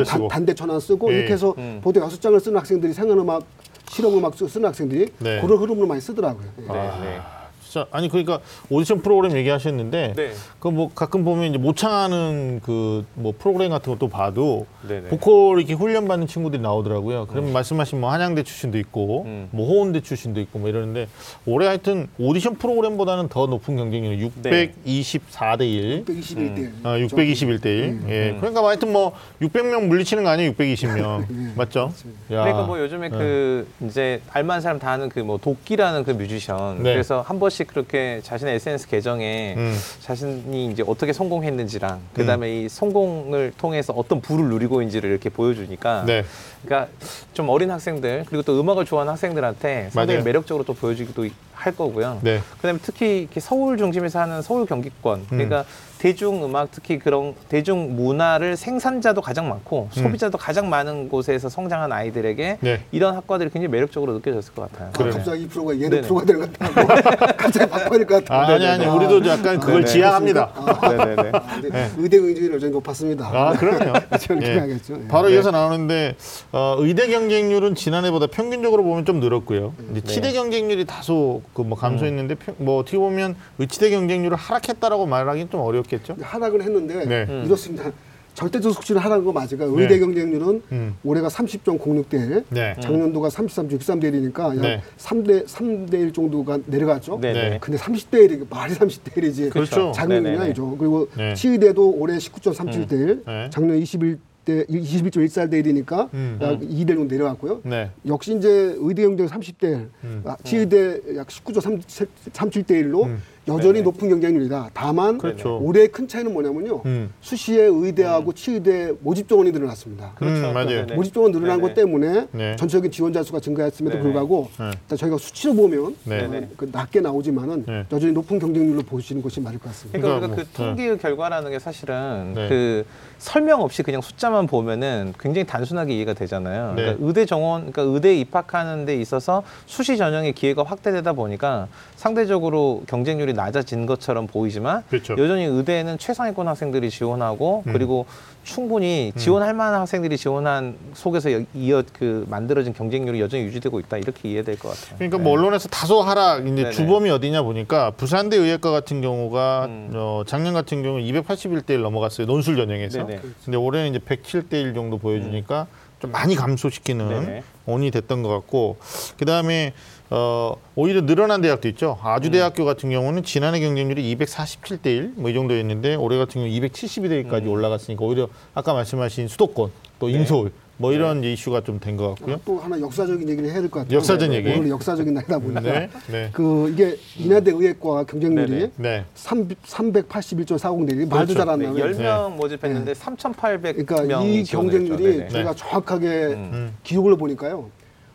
쓰고. 단대 천안 쓰고 예. 이렇게 해서 음. 보통 여섯 장을 쓰는 학생들이 생활음악 실용음악 쓰- 쓰는 학생들이 네. 그런 흐름으로 많이 쓰더라고요. 예. 네, 네. 진짜 아니 그러니까 오디션 프로그램 얘기하셨는데 네. 그뭐 가끔 보면 이제 모창하는 그 뭐 프로그램 같은 것도 봐도 네네. 보컬 이렇게 훈련 받는 친구들이 나오더라고요. 그러면 말씀하신 뭐 한양대 출신도 있고 음. 뭐 호원대 출신도 있고 뭐 이러는데 올해 하여튼 오디션 프로그램보다는 더 높은 경쟁률 네. 624대 1. 621대. 아, 621대 1. 예. 그러니까 뭐 하여튼 뭐 600명 물리치는 거 아니에요? 620명. 맞죠? 야. 그러니까 뭐 요즘에 그 이제 알만한 사람 다 아는 그 뭐 도끼라는 그 뮤지션 네. 그래서 한 번씩 그렇게 자신의 SNS 계정에 음. 자신이 이제 어떻게 성공했는지랑 그다음에 이 성공을 통해서 어떤 부를 누리고 있는지를 이렇게 보여주니까 네. 그러니까 좀 어린 학생들 그리고 또 음악을 좋아하는 학생들한테 상당히 맞아요. 매력적으로 또 보여주기도 할 거고요. 네. 그다음에 특히 이렇게 서울 중심에서 하는 서울 경기권 그러니까 대중 음악 특히 그런 대중 문화를 생산자도 가장 많고 소비자도 가장 많은 곳에서 성장한 아이들에게 네. 이런 학과들이 굉장히 매력적으로 느껴졌을 것 같아요. 아. 갑자기 이 프로가 예능 네네. 프로가 되는 것 같아요. 갑자기 바꿔야 될것 아, 같아요. 아 니 아니 우리도 약간 그걸 네네. 지향합니다. 네네네. 아, 근데 의대 경쟁률이 여전히 높았습니다. 아, 그럼요. 저는 예. 기억하겠죠. 예. 바로 네. 이어서 나오는데 어, 의대 경쟁률은 지난해보다 평균적으로 보면 좀 늘었고요. 이제 치대 경쟁률이 다소 그 뭐 감소했는데 평- 뭐 어떻게 보면 의치대 경쟁률을 하락했다라고 말하기는 좀 어렵 겠죠. 하락을 했는데 네. 음. 이렇습니다. 절대적 수치는 하락한 거 맞아요. 그러니까 의대 네. 경쟁률은 음. 올해가 30.06대, 네. 작년도가 33.63대 1이니까 약 네. 3대 3대 1 정도가 내려갔죠. 네네. 네. 근데 30대 1이 말이 30대 1이지. 그렇죠. 작년이 네네네. 아니죠. 그리고 네. 치의대도 올해 19.37대 1, 네. 작년 21대 21.14대 1이니까 음. 약 2대 1로 내려갔고요. 네. 역시 이제 의대 경쟁 30대, 음. 아, 치의대 약 19.37대 1로 음. 여전히 네네. 높은 경쟁률이다. 다만 그렇죠. 올해 큰 차이는 뭐냐면요. 음. 수시에 의대하고 치의대 모집 정원이 늘어났습니다. 음, 맞아요. 네네. 모집 정원 늘어난 네네. 것 때문에 네. 전체적인 지원자 수가 증가했음에도 네네. 불구하고 네. 일단 저희가 수치로 보면 네. 어, 그 낮게 나오지만은 네. 여전히 높은 경쟁률로 보시는 것이 맞을 것 같습니다. 그러니까 그러니까 그 뭐, 통계의 결과라는 게 사실은 네. 그 설명 없이 그냥 숫자만 보면은 굉장히 단순하게 이해가 되잖아요. 네. 그러니까 의대 정원, 그러니까 의대 입학하는 데 있어서 수시 전형의 기회가 확대되다 보니까 상대적으로 경쟁률이 낮아진 것처럼 보이지만 그렇죠. 여전히 의대에는 최상위권 학생들이 지원하고 그리고 충분히 지원할 만한 학생들이 지원한 속에서 여- 이어 그 만들어진 경쟁률이 여전히 유지되고 있다 이렇게 이해될 것 같아요. 그러니까 뭐 언론에서 다소 하락 이제 네네. 주범이 어디냐 보니까 부산대 의예과 같은 경우가 음. 어, 작년 같은 경우 281대 1 넘어갔어요 논술 전형에서. 네네. 근데 올해는 이제 107대 1 정도 보여주니까 좀 많이 감소시키는 네네. 원이 됐던 것 같고 그 다음에 어, 오히려 늘어난 대학도 있죠. 아주대학교 같은 경우는 지난해 경쟁률이 247대 1 뭐 이 정도였는데 올해 같은 경우 272대 1까지 올라갔으니까 오히려 아까 말씀하신 수도권 또 네. 인서울 뭐 이런 이제 이슈가 좀 된 것 같고요. 또 하나 역사적인 얘기를 해야 될 것 같아요. 역사적인 얘기. 오늘 역사적인 날이다 보니까 네, 네. 그 이게 인하대 의회과 경쟁률이 네네. 네. 381.40대 말도 그렇죠. 잘안 네, 나와요. 10명 모집했는데 3,800명이 그러니까 이 경쟁률이 저희가 네. 정확하게 음. 기록을 보니까요.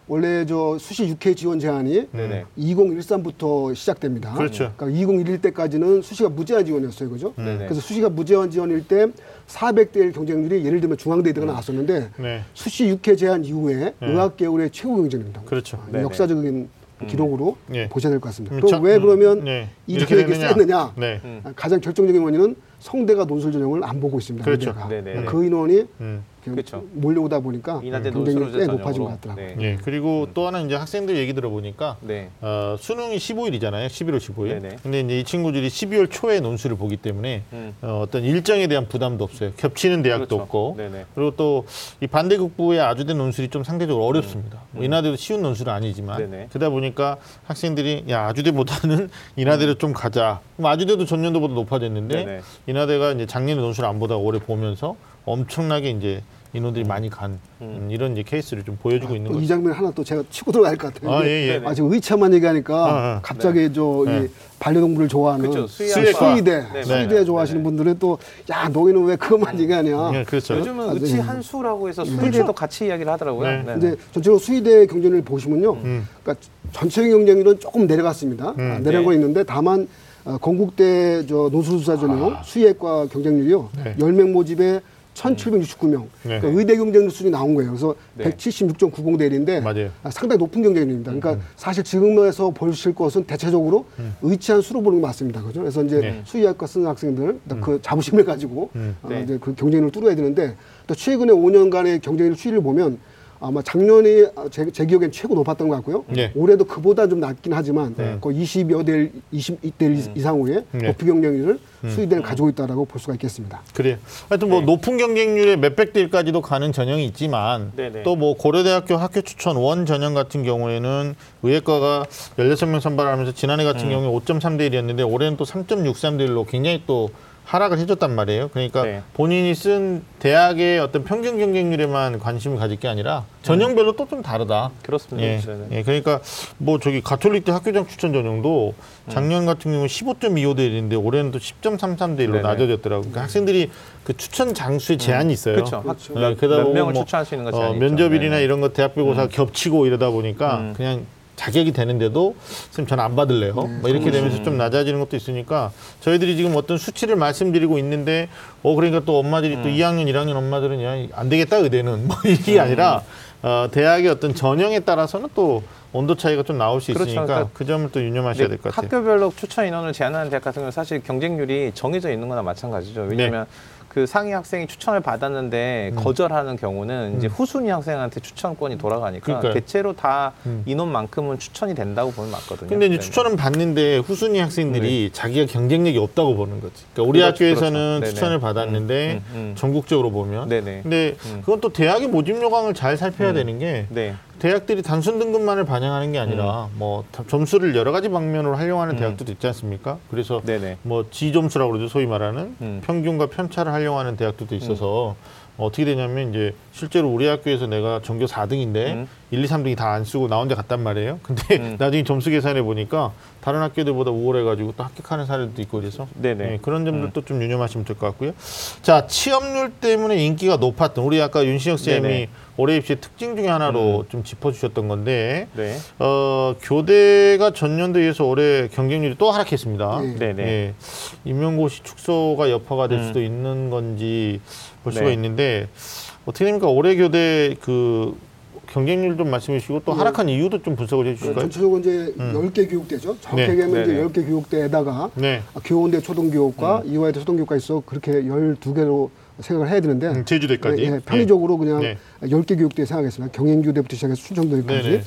원래 저 수시 6회 지원 제한이 네네. 2013부터 시작됩니다. 그렇죠. 그러니까 2011 때까지는 수시가 무제한 지원이었어요. 그죠? 네네. 그래서 수시가 무제한 지원일 때 400대 1 경쟁률이 예를 들면 중앙대대가 나왔었는데 네. 수시 6회 제한 이후에 의학 계열의 최고 경쟁입니다. 그렇죠. 아, 네네. 역사적인 기록으로 예. 보셔야 될 것 같습니다. 그럼 자- 또왜 그러면 네. 이렇게 이렇게 셌느냐? 네. 음. 아, 가장 결정적인 원인은 성대가 논술 전형을 안 보고 있습니다. 그렇죠. 네네네. 그 인원이 음. 이렇게 그렇죠. 몰려오다 보니까 논술제 꽤. 높아진 것 같더라고요. 네. 예. 그리고 또 하나 이제 학생들 얘기 들어보니까 네. 어, 수능이 15일이잖아요. 11월 15일. 네네. 근데 이제 이 친구들이 12월 초에 논술을 보기 때문에 음. 어, 어떤 일정에 대한 부담도 없어요. 겹치는 대학도 그렇죠. 없고. 네네. 그리고 또 이 반대극부의 아주대 논술이 좀 상대적으로 어렵습니다. 뭐 인하대도 쉬운 논술은 아니지만 음. 네네. 그러다 보니까 학생들이 야 아주대보다는 인하대로 좀 가자. 그럼 아주대도 전년도보다 높아졌는데 네네. 인하대가 이제 작년에 논술 안 보다가 올해 보면서 엄청나게 이제 인원들이 많이 간 음, 이런 이제 케이스를 좀 보여주고 있는 또이 거죠. 장면 하나 또 제가 치고 들어갈 것 같아요. 아, 예, 예. 아, 지금 의차만 얘기하니까 아, 아. 갑자기 저 네. 이 반려동물을 좋아하는 그렇죠. 수의대, 수의학과. 수의대, 네, 수의대 네. 좋아하시는 네. 분들은 또 야 너희는 왜 그것만 얘기하냐. 예, 그렇죠. 요즘은 아, 의치 네. 한수라고 해서 수의대도 같이 이야기를 하더라고요. 네. 네. 이제 전체로 수의대 경쟁률 보시면요. 음. 그러니까 전체적인 경쟁률은 조금 내려갔습니다. 아, 내려간 네. 건 있는데 다만 어, 건국대 저 노수수사 전형 수의학과 경쟁률이요. 아. 네. 10명 모집에 1,769명. 네. 그러니까 의대 경쟁률 수준이 나온 거예요. 그래서 네. 176.90대 1인데 맞아요. 상당히 높은 경쟁률입니다. 그러니까 사실 지금에서 보실 것은 대체적으로 의치한 수로 보는 게 맞습니다. 그죠? 그래서 이제 네. 수의학과 쓰는 학생들 그 자부심을 가지고 음. 어, 네. 이제 그 경쟁률을 뚫어야 되는데 또 최근에 5년간의 경쟁률 추이를 보면 아마 작년이 제, 제 기억엔 최고 높았던 것 같고요. 네. 올해도 그보다 좀 낮긴 하지만 네. 거의 20여 대 20대 이상의 네. 높이 경쟁률을 수의대는 가지고 있다라고 볼 수가 있겠습니다. 그래요. 하여튼 뭐 네. 높은 경쟁률에 몇백 대 일까지도 가는 전형이 있지만 네네. 또뭐 고려대학교 학교 추천 원 전형 같은 경우에는 의예과가 16명 선발하면서 지난해 음. 같은 경우에 5.3대 1이었는데 올해는 또 3.63대 1로 굉장히 또 하락을 해줬단 말이에요. 그러니까 네. 본인이 쓴 대학의 어떤 평균 경쟁률에만 관심을 가질 게 아니라 전형별로 또좀 다르다. 그렇습니다. 예, 네네. 예, 그러니까 뭐 저기 가톨릭대 학교장 추천 전형도 작년 같은 경우는 15.25대 1인데 올해는 또 10.33대 1로 네네. 낮아졌더라고요. 그러니까 학생들이 그 추천 장수에 제한이 있어요. 그렇죠. 몇, 그러다 몇 보면 명을 뭐, 추천할 수 있는 것이 어. 면접일이나 네네. 이런 거 대학별고사 겹치고 이러다 보니까 음. 그냥 자격이 되는데도 선생님 저는 안 받을래요. 뭐 이렇게 되면서 좀 낮아지는 것도 있으니까 저희들이 지금 어떤 수치를 말씀드리고 있는데 어 그러니까 또 엄마들이 음. 또 2학년, 1학년 엄마들은 야안 되겠다 의대는 뭐 이게 아니라 어, 대학의 어떤 전형에 따라서는 또 온도 차이가 좀 나올 수 그렇죠. 있으니까 그러니까 그 점을 또 유념하셔야 될 것 같아요. 학교별로 추천 인원을 제한하는 대학 같은 경우는 사실 경쟁률이 정해져 있는 거나 마찬가지죠. 왜냐하면 그 상위 학생이 추천을 받았는데 음. 거절하는 경우는 이제 후순위 학생한테 추천권이 돌아가니까 그러니까요. 대체로 다 음. 인원만큼은 추천이 된다고 보면 맞거든요. 근데 이제 네네. 추천은 받는데 후순위 학생들이 자기가 경쟁력이 없다고 보는 거지. 그러니까 우리 그렇죠, 학교에서는 그렇죠. 추천을 받았는데 음, 음, 음. 전국적으로 보면 네네. 근데 음. 그건 또 대학의 모집 요강을 잘 살펴야 되는 게 네. 대학들이 단순 등급만을 반영하는 게 아니라 뭐 다- 점수를 여러 가지 방면으로 활용하는 대학들도 있지 않습니까? 그래서 음. 네네. 뭐 지점수라고 그러죠 소위 말하는 음. 평균과 편차를 활용하는 대학들도 있어서 어떻게 되냐면 이제 실제로 우리 학교에서 내가 전교 4등인데 음. 1, 2, 3등이 다 안 쓰고 나 혼자 갔단 말이에요. 근데 음. 나중에 점수 계산해 보니까 다른 학교들보다 우월해가지고 또 합격하는 사례도 있고 그래서 네네. 음. 네, 그런 점들도 좀 유념하시면 될 것 같고요. 자 취업률 때문에 인기가 높았던 우리 아까 윤신혁 쌤이 네네. 올해 입시의 특징 중에 하나로 좀 짚어주셨던 건데 네. 어, 교대가 전년도에 비해서 올해 경쟁률이 또 하락했습니다. 네. 네네. 예, 임용고시 축소가 여파가 될 음. 수도 있는 건지 볼 수가 네. 있는데 어떻게 됩니까? 올해 교대 그 경쟁률 좀 말씀해 주시고 또 네. 하락한 이유도 좀 분석을 해그 주실까요? 전체적으로 이제 열 10개 교육대죠. 정확히 네. 얘기하면 이제 네네. 10개 교육대에다가 네. 교원대 초등교육과 음. 이화여대 초등교육과 있어 그렇게 12개로 생각을 해야 되는데 음, 제주대까지. 예, 예, 편의적으로 그냥 네. 10개 교육대 생각했습니다. 경행교대부터 시작해서 네네. 춘천대까지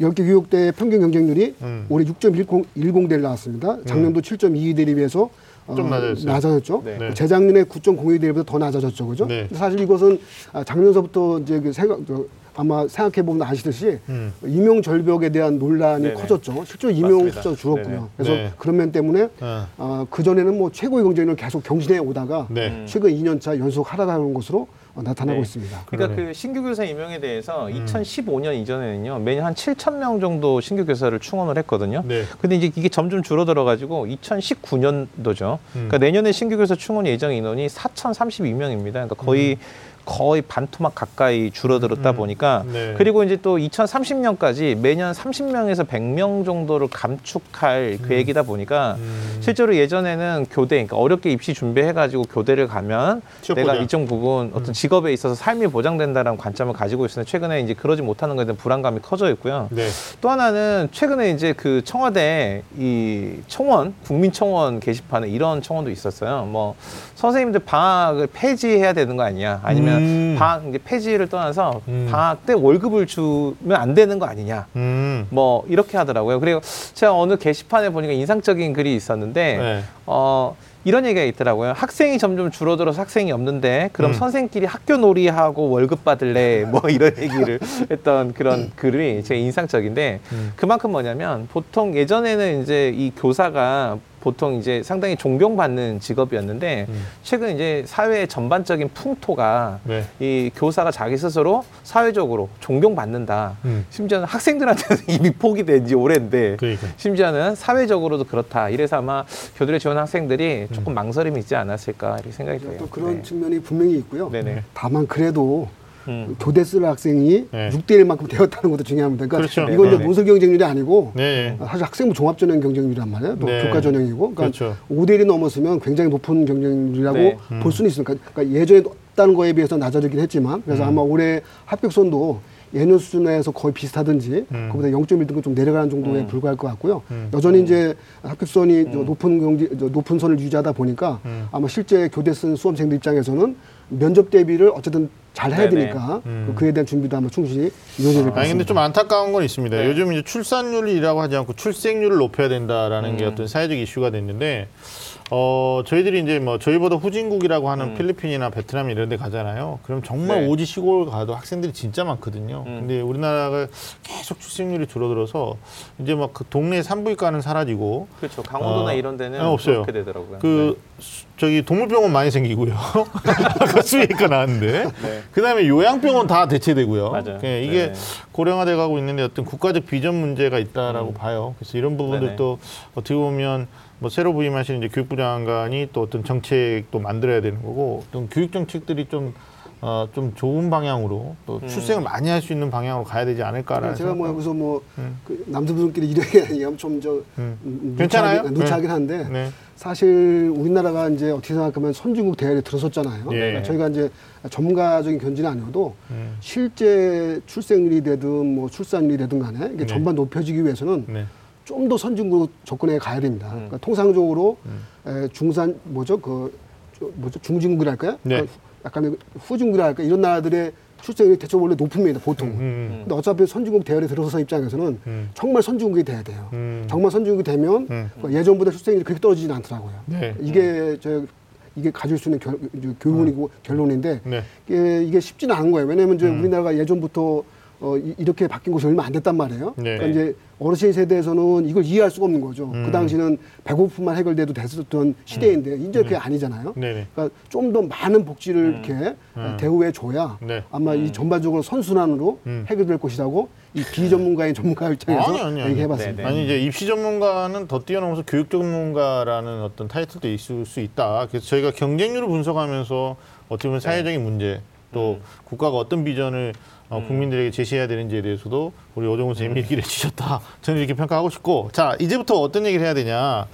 10개 교육대의 평균 경쟁률이 음. 올해 6.10대를 나왔습니다. 작년도 7.22대에 비해서 어, 좀 낮아졌어요. 낮아졌죠. 네. 네. 재작년에 9.02대보다 더 낮아졌죠. 그죠? 네. 사실 이것은 아, 작년서부터 이제 그 생각 저, 아마 생각해 보면 아시듯이 음. 임용 절벽에 대한 논란이 네네. 커졌죠. 실제로 임용. 숫자가 줄었고요. 네네. 그래서 네. 그런 면 때문에 어. 어, 그 전에는 뭐 최고의 경쟁률을 계속 경신해 오다가 네. 음. 최근 2년차 연속 하락하는 것으로 어, 나타나고 네. 있습니다. 그러니까 그러네. 그 신규 교사 임용에 대해서 2015년 이전에는요 매년 한 7천 명 정도 신규 교사를 충원을 했거든요. 네. 근데 이제 이게 점점 줄어들어 가지고 2019년도죠. 음. 그러니까 내년에 신규 교사 충원 예정 인원이 4,032명입니다. 그러니까 거의 거의 반토막 가까이 줄어들었다 음. 보니까 네. 그리고 이제 또 2030년까지 매년 30명에서 100명 정도를 감축할 계획이다 보니까 음. 실제로 예전에는 교대, 그러니까 어렵게 입시 준비해 가지고 교대를 가면 내가. 일정 부분 어떤 직업에 있어서 삶이 보장된다는 관점을 가지고 있었는데 최근에 이제 그러지 못하는 것에 대한 불안감이 커져 있고요. 네. 또 하나는 최근에 이제 그 청와대 이 청원 국민청원 게시판에 이런 청원도 있었어요. 뭐 선생님들 방학을 폐지해야 되는 거 아니냐? 아니면 음. 방학 이제 폐지를 떠나서 음. 방학 때 월급을 주면 안 되는 거 아니냐? 음. 뭐 이렇게 하더라고요. 그리고 제가 어느 게시판에 보니까 인상적인 글이 있었는데 네. 어 이런 얘기가 있더라고요. 학생이 점점 줄어들어서 학생이 없는데 그럼 음. 선생끼리 학교 놀이하고 월급 받을래 뭐 이런 얘기를 했던 그런 글이 제 인상적인데 음. 그만큼 뭐냐면 보통 예전에는 이제 이 교사가 보통 이제 상당히 존경받는 직업이었는데 음. 최근 이제 사회 전반적인 풍토가 네. 이 교사가 자기 스스로 사회적으로 존경받는다. 음. 심지어는 학생들한테는 이미 포기된 지 오래인데 그러니까. 심지어는 사회적으로도 그렇다. 이래서 아마 교대를 지원 학생들이 음. 조금 망설임이 있지 않았을까 이렇게 생각이 돼요. 또 그런 네. 측면이 분명히 있고요. 네네. 다만 그래도 음. 교대 쓸 학생이 네. 육 6대 1만큼 되었다는 것도 중요합니다. 그러니까 그렇죠. 이건 이제 네. 논술 경쟁률이 아니고 네. 사실 학생부 종합 전형 경쟁률이란 말이에요. 또 네. 교과 전형이고. 그러니까 그렇죠. 5대 1이 넘었으면 굉장히 높은 경쟁률이라고 네. 볼 수는 있습니다. 그러니까 예전에 높다는 거에 비해서 낮아지긴 했지만 음. 그래서 아마 올해 합격선도 예년 수준에서 거의 비슷하든지 음. 그보다 0.1 등급 좀 내려가는 정도에 음. 불과할 것 같고요. 음. 여전히 이제 합격선이 저 높은 저 높은 선을 유지하다 보니까 음. 아마 실제 교대 쓴 수험생들 입장에서는 면접 대비를 어쨌든 잘 해야 네네. 되니까 음. 그에 대한 준비도 아마 충실히 이루어져야 될것 아니 근데 같습니다. 좀 안타까운 건 있습니다. 네. 요즘 이제 출산율이라고 하지 않고 출생률을 높여야 된다라는 게 음. 어떤 사회적 이슈가 됐는데 어 저희들이 이제 뭐 저희보다 후진국이라고 하는 음. 필리핀이나 베트남 이런 데 가잖아요. 그럼 정말 네. 오지 시골 가도 학생들이 진짜 많거든요. 음. 근데 우리나라가 계속 출생률이 줄어들어서 이제 막 그 동네 산부인과는 사라지고 그렇죠. 강원도나 어, 이런 데는 네, 없어요. 그렇게 되더라고요. 그 수- 저기 동물병원 많이 생기고요. 아까 수의과 나왔는데. 네. 그다음에 요양병원 다 대체되고요. 맞아요. 예, 이게 네. 고령화돼 가고 있는데 어떤 국가적 비전 문제가 있다라고 봐요. 그래서 이런 부분들도 어떻게 보면 뭐 새로 부임하신 이제 교육부 장관이 또 어떤 정책도 만들어야 되는 거고 어떤 교육 정책들이 좀 어, 좀 좋은 방향으로 또 음. 출생을 많이 할 수 있는 방향으로 가야 되지 않을까라는 제가 뭐 생각. 여기서 뭐 음. 그 남자분들끼리 이런 얘기하면 좀저 음. 괜찮아요? 누차하긴 네. 한데 네. 사실 우리나라가 이제 어떻게 생각하면 선진국 대열에 들어섰잖아요. 예. 그러니까 저희가 이제 전문가적인 견지는 아니어도 음. 실제 출생률이 되든 뭐 출산율이 되든 간에 이게 네. 전반 높여지기 위해서는 네. 좀 더 선진국으로 접근해 가야 됩니다. 음. 그러니까 통상적으로 음. 에, 중산 뭐죠 그 저, 뭐죠 중진국이랄까요? 네. 그러니까 약간 후진국이랄까 이런 나라들의 출생률이 대체로 원래 높습니다 보통은. 음. 근데 어차피 선진국 대열에 들어서 입장에서는 음. 정말 선진국이 돼야 돼요. 음. 정말 선진국이 되면 음. 그 예전보다 출생률이 그렇게 떨어지진 않더라고요. 네. 이게 저 이게 가질 수 있는 결, 교훈이고 결론인데 네. 이게, 이게 쉽지는 않은 거예요. 왜냐하면 이제 음. 우리나라가 예전부터 어, 이, 이렇게 바뀐 것이 얼마 안 됐단 말이에요. 네. 그러니까 이제 어르신 세대에서는 이걸 이해할 수가 없는 거죠. 음. 그 당시는 배고픔만 해결돼도 됐었던 시대인데 이제 그게 아니잖아요. 네네. 그러니까 좀 더 많은 복지를 음. 이렇게 음. 대우해 줘야 네. 아마 이 전반적으로 선순환으로 음. 해결될 것이라고 이 비전문가인 전문가 입장에서 아니, 아니, 아니. 얘기해 봤습니다. 네, 네. 아니 이제 입시 전문가는 더 뛰어넘어서 교육 전문가라는 어떤 타이틀도 있을 수 있다. 그래서 저희가 경쟁률을 분석하면서 어떻게 보면 사회적인 문제 또 음. 국가가 어떤 비전을 어, 국민들에게 제시해야 되는지에 대해서도 우리 오정훈 선생님이 음. 얘기를 해주셨다. 저는 이렇게 평가하고 싶고 자 이제부터 어떤 얘기를 해야 되냐.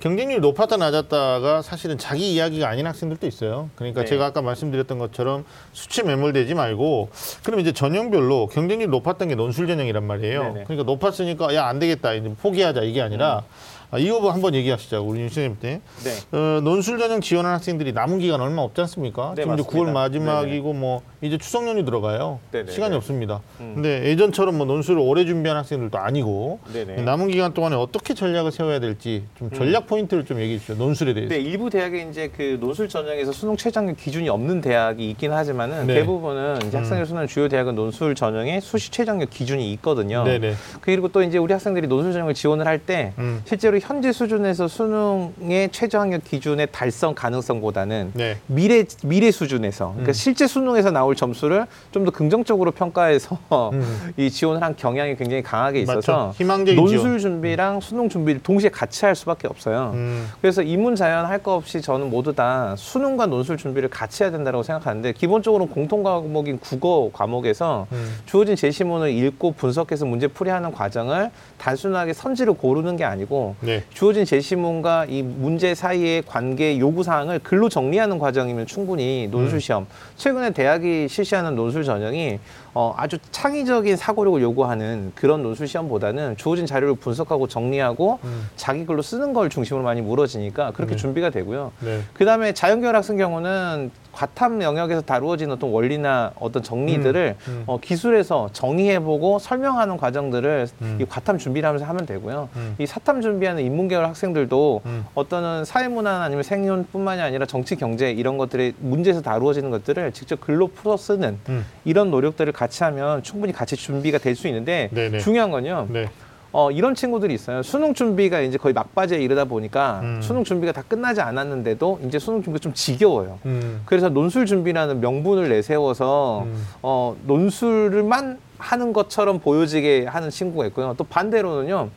경쟁률이 높았다 낮았다가 사실은 자기 이야기가 아닌 학생들도 있어요. 그러니까 네. 제가 아까 말씀드렸던 것처럼 수치 매몰되지 말고 그럼 이제 전형별로 경쟁률이 높았던 게 논술 전형이란 말이에요. 네네. 그러니까 높았으니까 야 안 되겠다 이제 포기하자 이게 아니라 아, 이거 한번 얘기하시자고 우리 윤 선생님 때 네. 어, 논술 전형 지원한 학생들이 남은 기간 얼마 없지 않습니까? 네, 지금 이제 맞습니다. 9월 마지막이고 뭐 이제 추석 연휴 들어가요. 네네. 시간이 네. 없습니다. 음. 근데 예전처럼 뭐 논술을 오래 준비한 학생들도 아니고 네네. 남은 기간 동안에 어떻게 전략을 세워야 될지 좀 전략 포인트를 좀 얘기해 주시죠. 논술에 대해서. 네, 일부 대학에 이제 그 논술 전형에서 수능 최저학력 기준이 없는 대학이 있긴 하지만은 네. 대부분은 이제 학생들 수능 주요 대학은 논술 전형에 수시 최저학력 기준이 있거든요. 네네. 그리고 또 이제 우리 학생들이 논술 전형을 지원을 할때 음. 실제로 현재 수준에서 수능의 최저 학력 기준의 달성 가능성보다는 네. 미래 미래 수준에서 그러니까 음. 실제 수능에서 나올 점수를 좀 더 긍정적으로 평가해서 음. 이 지원을 한 경향이 굉장히 강하게 있어서 논술 지원. 준비랑 수능 준비를 동시에 같이 할 수밖에 없어요. 음. 그래서 이문자연 할 거 없이 저는 모두 다 수능과 논술 준비를 같이 해야 된다고 생각하는데 기본적으로 공통 과목인 국어 과목에서 음. 주어진 제시문을 읽고 분석해서 문제 풀이하는 과정을 단순하게 선지를 고르는 게 아니고 네. 주어진 제시문과 이 문제 사이의 관계 요구 사항을 글로 정리하는 과정이면 충분히 논술 시험. 최근에 대학이 실시하는 논술 전형이 어, 아주 창의적인 사고력을 요구하는 그런 논술 시험보다는 주어진 자료를 분석하고 정리하고 자기 글로 쓰는 걸 중심으로 많이 물어지니까 그렇게 네. 준비가 되고요. 네. 그 다음에 자연계열 학생 경우는 과탐 영역에서 다루어진 어떤 원리나 어떤 정리들을 음, 음. 어, 기술에서 정의해보고 설명하는 과정들을 음. 이 과탐 준비를 하면서 하면 되고요. 음. 이 사탐 준비하는 인문계열 학생들도 음. 어떤 사회문화 아니면 생존뿐만이 아니라 정치, 경제 이런 것들의 문제에서 다루어지는 것들을 직접 글로 풀어 쓰는 음. 이런 노력들을 같이 하면 충분히 같이 준비가 될 수 있는데 네네. 중요한 건요. 네. 어, 이런 친구들이 있어요. 수능 준비가 이제 거의 막바지에 이르다 보니까 음. 수능 준비가 다 끝나지 않았는데도 이제 수능 준비가 좀 지겨워요. 음. 그래서 논술 준비라는 명분을 내세워서 음. 어, 논술만 하는 것처럼 보여지게 하는 친구가 있고요. 또 반대로는요.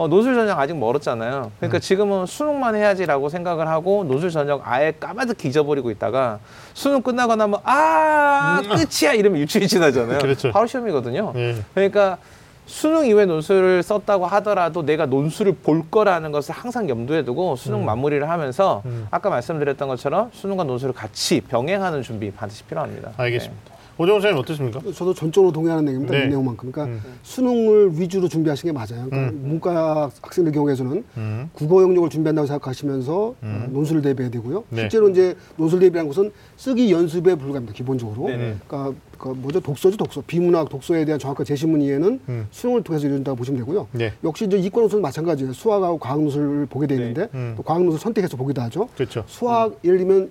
어, 논술 전형 아직 멀었잖아요. 그러니까 음. 지금은 수능만 해야지라고 생각을 하고 논술 전형 아예 까마득히 잊어버리고 있다가 수능 끝나고 나면 아 끝이야 이러면 일주일 지나잖아요. 음. 그렇죠. 바로 시험이거든요. 네. 그러니까 수능 이후에 논술을 썼다고 하더라도 내가 논술을 볼 거라는 것을 항상 염두에 두고 수능 마무리를 하면서 음. 아까 말씀드렸던 것처럼 수능과 논술을 같이 병행하는 준비 반드시 필요합니다. 알겠습니다. 오정훈 선생님 어떻습니까? 저도 전적으로 동의하는 내용입니다. 네. 이 내용만큼. 그러니까 음. 수능을 위주로 준비하시는 게 맞아요. 그러니까 음. 문과 학생들 경우에서는 음. 국어 영역을 준비한다고 생각하시면서 음. 어, 논술을 대비해야 되고요. 네. 실제로 이제 논술 대비라는 것은 쓰기 연습에 불과합니다. 기본적으로. 네네. 그러니까 그 뭐죠 독서죠 독서. 비문학 독서에 대한 정확한 제시문 이해는 음. 수능을 통해서 이룬다고 보시면 되고요. 네. 역시 이제 이과 논술은 마찬가지예요. 수학하고 과학 논술을 보게 돼 있는데 음. 또 과학 논술 선택해서 보기도 하죠. 그렇죠. 수학 예를 들면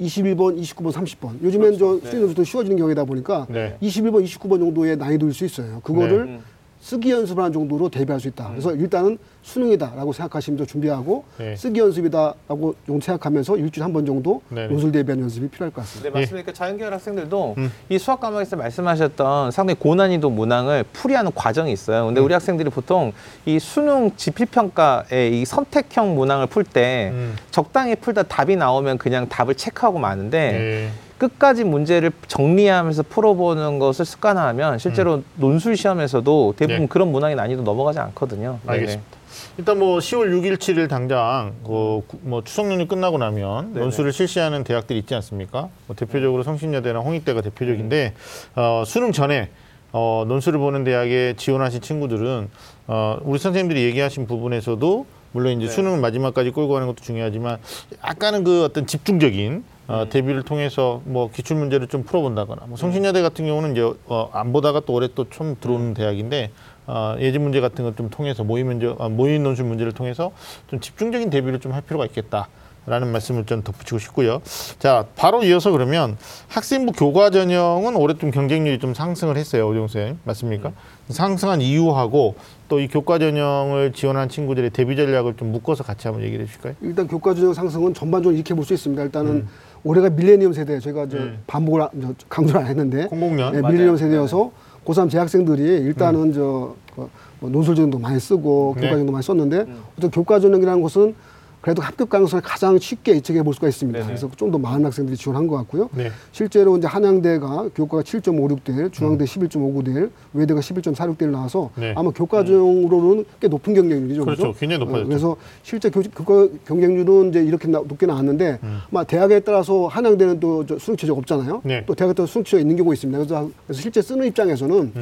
21번, 29번, 30번. 요즘엔 저 네. 수능 논술도 쉬워지는 경우이다 보니까 네. 21번, 29번 정도의 난이도일 수 있어요. 그거를 음. 쓰기 연습을 하는 정도로 대비할 수 있다. 그래서 일단은 수능이다라고 생각하시면서 준비하고 네. 쓰기 연습이다라고 좀 생각하면서 일주일에 한 번 정도 네네. 논술 대비하는 연습이 필요할 것 같습니다. 네, 맞습니다. 자연계열 학생들도 음. 이 수학 과목에서 말씀하셨던 상당히 고난이도 문항을 풀이하는 과정이 있어요. 근데 음. 우리 학생들이 보통 이 수능 지필평가의 이 선택형 문항을 풀때 음. 적당히 풀다 답이 나오면 그냥 답을 체크하고 마는데 네. 끝까지 문제를 정리하면서 풀어보는 것을 습관화하면 실제로 논술 시험에서도 대부분 음. 네. 그런 문항의 난이도 넘어가지 않거든요. 네네. 알겠습니다. 일단 뭐 10월 6일, 7일 당장 그 뭐 추석 연휴 끝나고 나면 네네. 논술을 실시하는 대학들이 있지 않습니까? 뭐 대표적으로 성신여대나 홍익대가 대표적인데 어, 수능 전에 어, 논술을 보는 대학에 지원하신 친구들은 어, 우리 선생님들이 얘기하신 부분에서도 물론 이제 네. 수능을 마지막까지 끌고 가는 것도 중요하지만 약간은 그 어떤 집중적인 어, 대비를 통해서 뭐 기출 문제를 좀 풀어본다거나 뭐 성신여대 같은 경우는 이제 어, 안 보다가 또 올해 또 처음 들어오는 대학인데 어, 예지 문제 같은 걸 좀 통해서 모의 문제, 아, 모의 논술 문제를 통해서 좀 집중적인 대비를 좀 할 필요가 있겠다. 라는 말씀을 좀 덧붙이고 싶고요. 자, 바로 이어서 그러면 학생부 교과 전형은 올해 좀 경쟁률이 좀 상승을 했어요. 오정 쌤. 맞습니까? 상승한 이유하고 또 이 교과 전형을 지원한 친구들의 대비 전략을 좀 묶어서 같이 한번 얘기를 해 주실까요? 일단 교과 전형 상승은 전반적으로 이렇게 볼 수 있습니다. 일단은 올해가 밀레니엄 세대 저희가 이제 음. 반복을 안- 저 강조를 안 했는데 공공년. 네, 맞아요. 밀레니엄 세대여서 고3 재학생들이 일단은 저 그, 뭐 논술 전형도 많이 쓰고 네. 교과 전형도 많이 썼는데 어떤 교과 전형이라는 것은 그래도 합격 가능성을 가장 쉽게 예측해 볼 수가 있습니다. 네네. 그래서 좀 더 많은 학생들이 지원한 것 같고요. 네. 실제로 이제 한양대가 교과가 7.56대 1, 중앙대 11.59대 1, 외대가 11.46대 1 나와서 음. 네. 아마 교과 전형으로는 꽤 높은 경쟁률이죠. 그렇죠. 굉장히 높아졌죠. 어, 그래서 실제 교, 교과 경쟁률은 이제 이렇게 나, 높게 나왔는데 아마 대학에 따라서 한양대는 또저 수능 최저가 없잖아요. 네. 또 대학에 따라 수능 최저가 있는 경우가 있습니다. 그래서, 그래서 실제 쓰는 입장에서는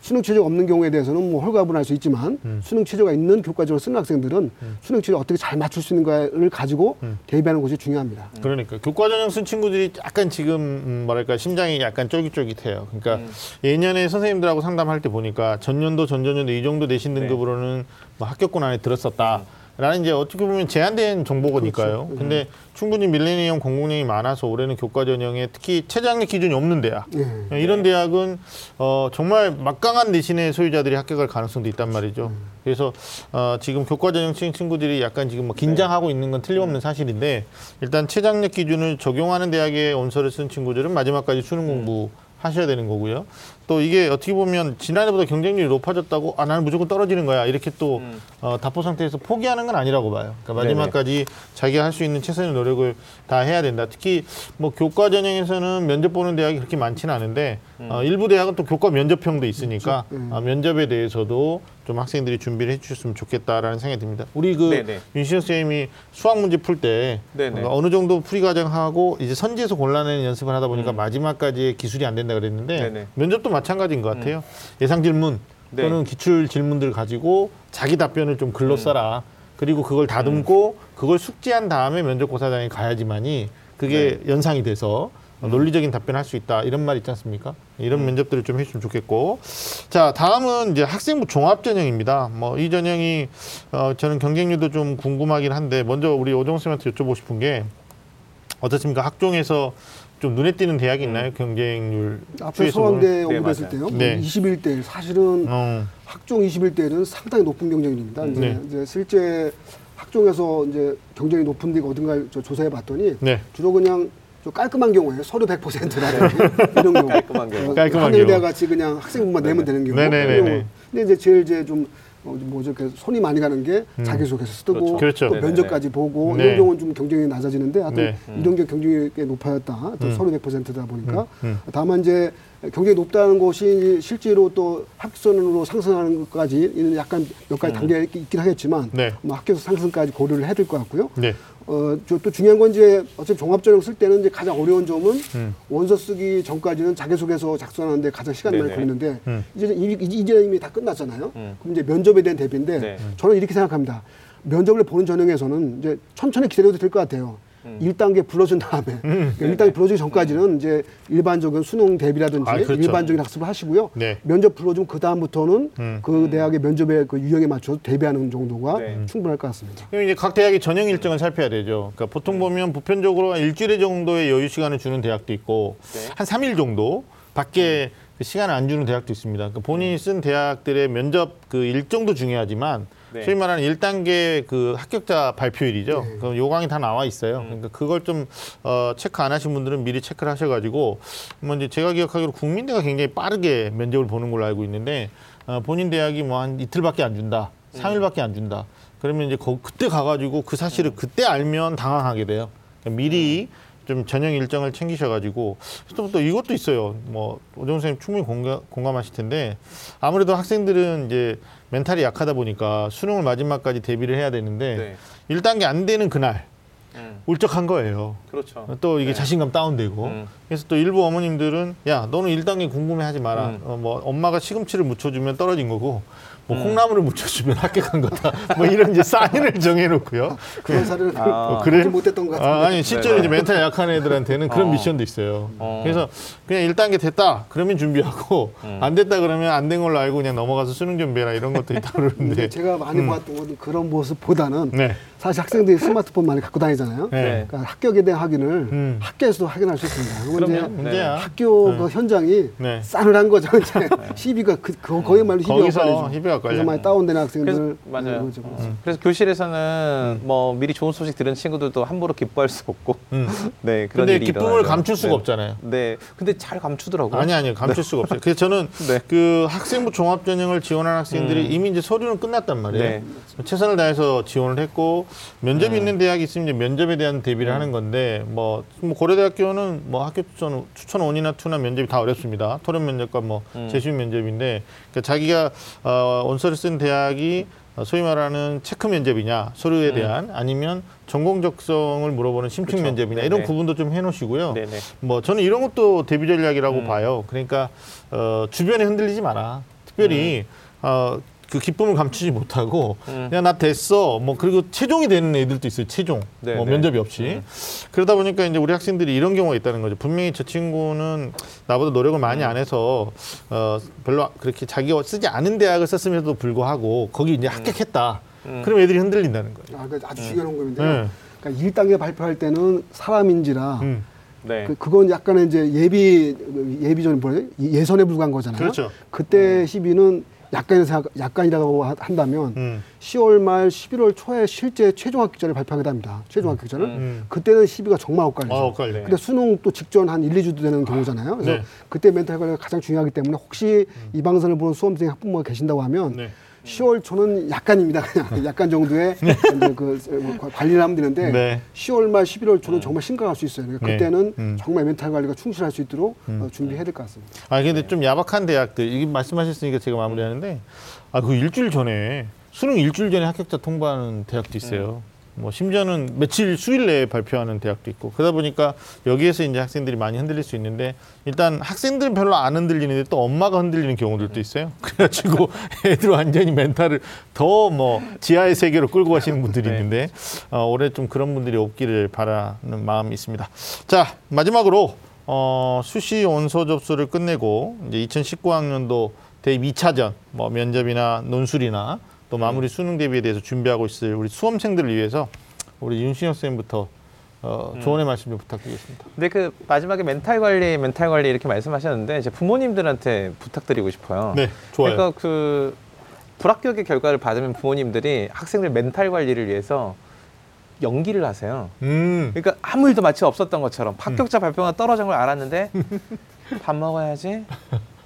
수능 최저가 없는 경우에 대해서는 뭐 홀가분할 수 있지만 수능 최저가 있는 교과적으로 쓰는 학생들은 수능 최저 어떻게 잘 맞출 수 있는가를 가지고 대비하는 것이 중요합니다. 그러니까 교과 전형 쓴 친구들이 약간 지금 음, 뭐랄까 심장이 약간 쫄깃쫄깃해요. 그러니까 예년에 선생님들하고 상담할 때 보니까 전년도 전전년도 이 정도 내신 등급으로는 뭐 합격권 안에 들었었다. 라는 이제 어떻게 보면 제한된 정보거니까요. 그렇죠. 근데 충분히 밀레니엄 공공량이 많아서 올해는 교과 전형에 특히 최저학력 기준이 없는 대학 네. 이런 대학은 어, 정말 막강한 내신의 소유자들이 합격할 가능성도 있단 말이죠. 그래서 어, 지금 교과 전형층 친구들이 약간 지금 뭐 긴장하고 있는 건 틀림없는 사실인데 일단 최저학력 기준을 적용하는 대학에 원서를 쓴 친구들은 마지막까지 수능 공부 하셔야 되는 거고요. 또 이게 어떻게 보면 지난해보다 경쟁률이 높아졌다고 아 나는 무조건 떨어지는 거야 이렇게 또 음. 어, 답보 상태에서 포기하는 건 아니라고 봐요. 그러니까 마지막까지 자기가 할 수 있는 최선의 노력을 다 해야 된다. 특히 뭐 교과 전형에서는 면접 보는 대학이 그렇게 많지는 않은데 어, 일부 대학은 또 교과 면접형도 있으니까 음. 아, 면접에 대해서도 좀 학생들이 준비를 해주셨으면 좋겠다라는 생각이 듭니다. 우리 그 네네. 윤시영 선생님이 수학 문제 풀 때 네네. 어느 정도 풀이 과정하고 이제 선지에서 골라내는 연습을 하다 보니까 마지막까지 기술이 안 된다 그랬는데 음. 네네. 음. 면접도 마찬가지인 것 같아요. 예상 질문 네. 또는 기출 질문들 가지고 자기 답변을 좀 음. 글로 써라. 그리고 그걸 다듬고 그걸 숙지한 다음에 면접고사장에 가야지만이 그게 네. 연상이 돼서 음. 논리적인 답변을 할수 있다 이런 말 있지 않습니까? 이런 면접들을 좀 해주면 좋겠고 자 다음은 이제 학생부 종합 전형입니다. 뭐 이 전형이 어, 저는 경쟁률도 좀 궁금하긴 한데 먼저 우리 오정 쌤한테 여쭤보고 싶은 게 어떻습니까? 학종에서 좀 눈에 띄는 대학이 있나요? 경쟁률 앞에 네, 언급했을 맞아요. 때요. 네. 21대 사실은 어, 학종 21대는 상당히 높은 경쟁률입니다. 이제, 네. 이제 실제 학종에서 이제 경쟁이 높은 데가 어딘가 저 조사해 봤더니 네. 주로 그냥 좀 깔끔한 경우에 서류 100%라든지 이런 경우 깔끔한 경우. 어, 깔끔한 경우. 같이 그냥 학생부만 내면 되는 경우 네네네네. 이런 경우. 근데 이제 제일 이제 좀 어, 뭐죠 그 손이 많이 가는 게 자기소개서 쓰고 그렇죠. 그렇죠. 또 네네네. 면접까지 보고 네. 이런 경우는 좀 경쟁이 낮아지는데 하여튼 네. 이런 게 경쟁이 꽤 높아졌다. 또 음. 서류 100%다 보니까 음, 다만 이제 경쟁이 높다는 것이 실제로 또 학선으로 상승하는 것까지 이는 약간 몇 가지 단계가 있- 있긴 하겠지만 음. 네. 뭐 학교에서 상승까지 고려를 해야 될 것 같고요. 네. 어, 저또 중요한 건 이제 어차피 종합전형 쓸 때는 이제 가장 어려운 점은 음. 원서 쓰기 전까지는 자기소개서 작성하는데 가장 시간이 많이. 걸리는데 음. 이제 이- 이- 이제 이미 다 끝났잖아요. 음. 그럼 이제 면접에 대한 대비인데 네. 저는 이렇게 생각합니다. 면접을 보는 전형에서는 이제 천천히 기다려도 될 것 같아요. 음. 일 1단계 불러준 다음에 음. 일 1단계 불러주기 전까지는 이제 일반적인 수능 대비라든지 아, 그렇죠. 일반적인 학습을 하시고요. 네. 면접 불러주면 그 다음부터는 음. 그 대학의 면접의 그 유형에 맞춰서 대비하는 정도가 네. 충분할 것 같습니다. 그럼 이제 각 대학의 전형 일정을 살펴야 되죠. 그러니까 보통 보면 보편적으로 한 일주일 정도의 여유 시간을 주는 대학도 있고 네. 한 3일 정도 밖에 그 시간을 안 주는 대학도 있습니다. 그러니까 본인이 쓴 대학들의 면접 그 일정도 중요하지만 네. 소위 말하는 1단계 그 합격자 발표일이죠. 네. 그 요강이 다 나와 있어요. 그러니까 그걸 좀 어, 체크 안 하신 분들은 미리 체크를 하셔가지고 뭐 이제 제가 기억하기로 국민대가 굉장히 빠르게 면접을 보는 걸로 알고 있는데 어, 본인 대학이 뭐 한 이틀밖에 안 준다, 삼일밖에안 준다. 그러면 이제 거, 그때 가가지고 그 사실을 그때 알면 당황하게 돼요. 그러니까 미리 좀 전형 일정을 챙기셔가지고 또, 또 이것도 있어요. 뭐 오정 선생님 충분히 공감, 공감하실 텐데 아무래도 학생들은 이제 멘탈이 약하다 보니까 수능을 마지막까지 대비를 해야 되는데 네. 일 1단계 안 되는 그날 음. 울적한 거예요. 그렇죠. 또 이게 네. 자신감 다운되고 음. 그래서 또 일부 어머님들은 야 너는 1단계 궁금해 하지 마라. 음. 어, 뭐 엄마가 시금치를 묻혀주면 떨어진 거고 뭐 음. 콩나물을 묻혀주면 합격한 거다. 뭐 이런 이제 사인을 정해놓고요. 그런 사례는 아. 보지 못했던 것 같은데. 아, 아니 실제로 네네. 이제 멘탈 약한 애들한테는 그런 어. 미션도 있어요. 어. 그래서 그냥 1단계 됐다 그러면 준비하고 음. 안 됐다 그러면 안 된 걸로 알고 그냥 넘어가서 수능 준비해라 이런 것도 있다 그러는데 제가 많이 봤던 건 그런 모습보다는 네. 사실 학생들이 스마트폰 많이 갖고 다니잖아요. 네. 그러니까 합격에 대한 확인을 음. 학교에서도 확인할 수 있습니다. 그러면 이제 문제야. 학교 네. 그 현장이 네. 싸늘한 거죠. 이제 시비가 그, 그 희비가 거기서 엇갈리죠. 희비가 그래서 엇갈려요. 많이 다운되는 학생들 그래서 맞아요. 네, 그렇죠, 그렇죠. 그래서 교실에서는 뭐 미리 좋은 소식 들은 친구들도 함부로 기뻐할 수 없고 음. 네 그런 근데 일이 기쁨을. 감출 수가 네. 없잖아요. 네 근데 잘 감추더라고요. 아니 아니요 감출 수가 없어요. 그래서 저는 네. 그 학생부 종합 전형을 지원한 학생들이 이미 이제 서류는 끝났단 말이에요. 네. 최선을 다해서 지원을 했고 면접이 있는 대학이 있으면 이제 면접에 대한 대비를 하는 건데 뭐, 뭐 고려대학교는 뭐 학교 추천 추천 원이나 투나 면접이 다 어렵습니다. 토론 면접과 뭐 재수임 면접인데 그러니까 자기가 어, 원서를 쓴 대학이 어, 소위 말하는 체크 면접이냐 서류에 대한 아니면 전공 적성을 물어보는 심층 그렇죠. 면접이냐 네네. 이런 구분도 좀 해놓으시고요. 네네. 뭐 저는 이런 것도 대비 전략이라고 음. 봐요. 그러니까 어, 주변에 흔들리지 마라. 특별히 어, 그 기쁨을 감추지 못하고 음. 그냥 나 됐어. 뭐 그리고 최종이 되는 애들도 있어요. 최종. 네, 뭐 네. 면접이 없이. 음. 그러다 보니까 이제 우리 학생들이 이런 경우가 있다는 거죠. 분명히 저 친구는 나보다 노력을 많이 안 해서 어, 별로 그렇게 자기가 쓰지 않은 대학을 썼음에도 불구하고 거기 이제 합격했다. 음. 그럼 애들이 흔들린다는 거예요. 아, 그 아주 중요한. 네. 그러니까 1단계 발표할 때는 사람인지라 음. 네. 그, 그건 약간의 이제 예비 예비전 뭐예요? 예선에 불과한 거잖아요. 그렇죠. 그때 시비는 생각, 약간이라고 하- 한다면 음. 10월 말 11월 초에 실제 최종 합격자를 발표하게 됩니다. 최종 합격자를. 음. 그때는 시비가 정말 엇갈리죠. 아, 엇갈려요. 근데 수능 또 직전 한 1, 2주 되는 경우잖아요. 그래서 네. 그때 멘탈 관리가 가장 중요하기 때문에 혹시 이 방송을 보는 수험생 학부모가 계신다고 하면 네. 10월 초는 약간입니다. 그냥 약간 정도의 그뭐 관리를 하면 되는데 네. 10월 말 11월 초는 정말 심각할 수 있어요. 그러니까 네. 그때는 음. 정말 멘탈 관리가 충실할 수 있도록 어, 준비해야 될 것 같습니다. 아 근데 좀 야박한 대학들 이게 말씀하셨으니까 제가 마무리하는데 아 그 일주일 전에 수능 일주일 전에 합격자 통보하는 대학도 있어요. 뭐 심지어는 며칠 수일 내에 발표하는 대학도 있고 그러다 보니까 여기에서 이제 학생들이 많이 흔들릴 수 있는데 일단 학생들은 별로 안 흔들리는데 또 엄마가 흔들리는 경우들도 있어요. 그래가지고 애들 완전히 멘탈을 더 뭐 지하의 세계로 끌고 가시는 분들이 네. 있는데 어, 올해 좀 그런 분들이 없기를 바라는 마음이 있습니다. 자 마지막으로 어, 수시 원서 접수를 끝내고 이제 2019학년도 대입 2차전 뭐 면접이나 논술이나 또 마무리 수능 대비에 대해서 준비하고 있을 우리 수험생들을 위해서 우리 윤신혁 선생님부터 어, 조언의 말씀 좀 부탁드리겠습니다. 근데 그 마지막에 멘탈 관리, 멘탈 관리 이렇게 말씀하셨는데 이제 부모님들한테 부탁드리고 싶어요. 네, 좋아요. 그러니까 그 불합격의 결과를 받으면 부모님들이 학생들 멘탈 관리를 위해서 연기를 하세요. 음, 그러니까 아무 일도 마치 없었던 것처럼 합격자 발표가 떨어진 걸 알았는데 밥 먹어야지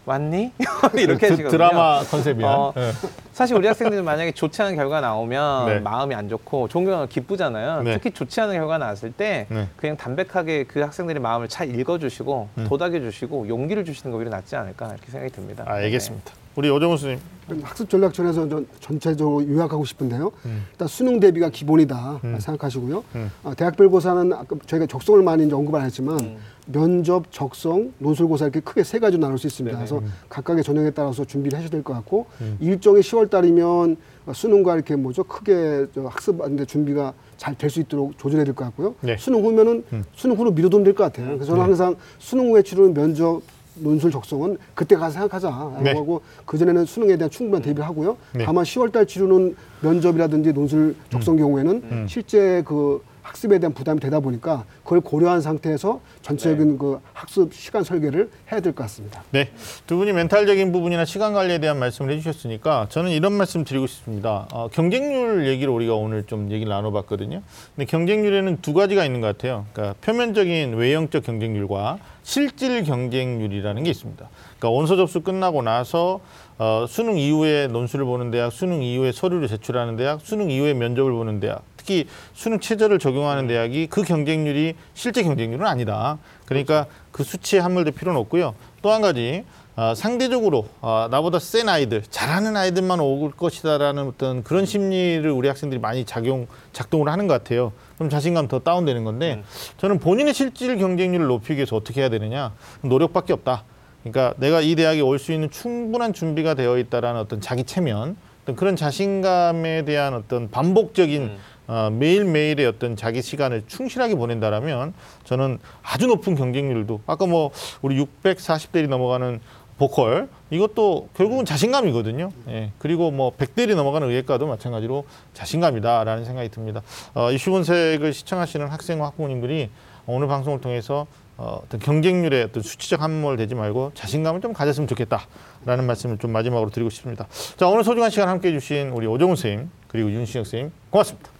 왔니 이렇게 드, 하시거든요. 드라마 컨셉이야. 어, 네. 사실 우리 학생들은 만약에 좋지 않은 결과 나오면 네. 마음이 안 좋고 좋은 결과가 기쁘잖아요. 네. 특히 좋지 않은 결과 나왔을 때 네. 그냥 담백하게 그 학생들의 마음을 잘 읽어주시고 음. 도닥여주시고 용기를 주시는 거 오히려 낫지 않을까 이렇게 생각이 듭니다. 아, 알겠습니다. 우리 오정훈 선생님. 그럼 학습 전략 전에서 전 전체적으로 요약하고 싶은데요. 음. 일단 수능 대비가 기본이다 음. 생각하시고요. 음. 어, 대학별 고사는 아까 저희가 적성을 많이 이제 언급을 했지만 음. 면접, 적성, 논술고사 이렇게 크게 세 가지로 나눌 수 있습니다. 네네. 그래서 각각의 전형에 따라서 준비를 하셔야 될 것 같고 음. 일정이 10월 달이면 수능과 이렇게 뭐죠 크게 저 학습하는데 준비가 잘 될 수 있도록 조절해야 될 것 같고요. 네. 수능 후면은 음. 수능 후로 미뤄두면 될 것 같아요. 그래서 저는 네. 항상 수능 후에 치르는 면접 논술 적성은 그때 가서 생각하자. 네. 하고 그 전에는 수능에 대한 충분한 대비를 하고요. 네. 다만 10월 달 치르는 면접이라든지 논술 적성 경우에는 음. 실제 그 학습에 대한 부담이 되다 보니까 그걸 고려한 상태에서 전체적인 네. 그 학습 시간 설계를 해야 될 것 같습니다. 네, 두 분이 멘탈적인 부분이나 시간 관리에 대한 말씀을 해주셨으니까 저는 이런 말씀 드리고 싶습니다. 어, 경쟁률 얘기를 우리가 오늘 좀 얘기를 나눠봤거든요. 근데 경쟁률에는 두 가지가 있는 것 같아요. 그러니까 표면적인 외형적 경쟁률과 실질 경쟁률이라는 게 있습니다. 그러니까 원서 접수 끝나고 나서 어, 수능 이후에 논술을 보는 대학, 수능 이후에 서류를 제출하는 대학, 수능 이후에 면접을 보는 대학, 특히 수능 최저를 적용하는 대학이 그 경쟁률이 실제 경쟁률은 아니다. 그러니까 그 수치에 함몰될 필요는 없고요. 또 한 가지 아, 상대적으로 아, 나보다 센 아이들, 잘하는 아이들만 올 것이다라는 어떤 그런 심리를 우리 학생들이 많이 작용 작동을 하는 것 같아요. 그럼 자신감 더 다운되는 건데 저는 본인의 실질 경쟁률을 높이기 위해서 어떻게 해야 되느냐 노력밖에 없다. 그러니까 내가 이 대학에 올 수 있는 충분한 준비가 되어 있다라는 어떤 자기 체면, 어떤 그런 자신감에 대한 어떤 반복적인 음. 어, 매일매일의 어떤 자기 시간을 충실하게 보낸다라면 저는 아주 높은 경쟁률도 아까 뭐 우리 640대리 넘어가는 보컬 이것도 결국은 자신감이거든요. 예. 그리고 뭐 100대리 넘어가는 의예과도 마찬가지로 자신감이다라는 생각이 듭니다. 어, 이 시본색을 시청하시는 학생과 학부모님들이 오늘 방송을 통해서 어, 어떤 경쟁률에 어떤 수치적 함몰 되지 말고 자신감을 좀 가졌으면 좋겠다라는 말씀을 좀 마지막으로 드리고 싶습니다. 자 오늘 소중한 시간 함께해 주신 우리 오정훈 선생님 그리고 윤신혁 선생님 고맙습니다.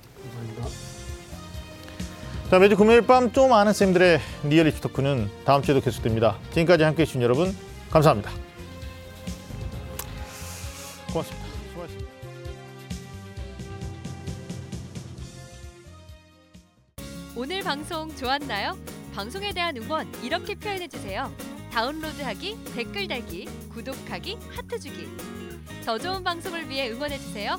자 매주 금요일 밤 좀 아는 쌤들의 리얼 입시 토크는 다음 주에도 계속됩니다. 지금까지 함께해 주신 여러분 감사합니다. 고맙습니다. 오늘 방송 좋았나요? 방송에 대한 응원 이렇게 표현해 주세요. 다운로드하기, 댓글 달기, 구독하기, 하트 주기. 더 좋은 방송을 위해 응원해 주세요.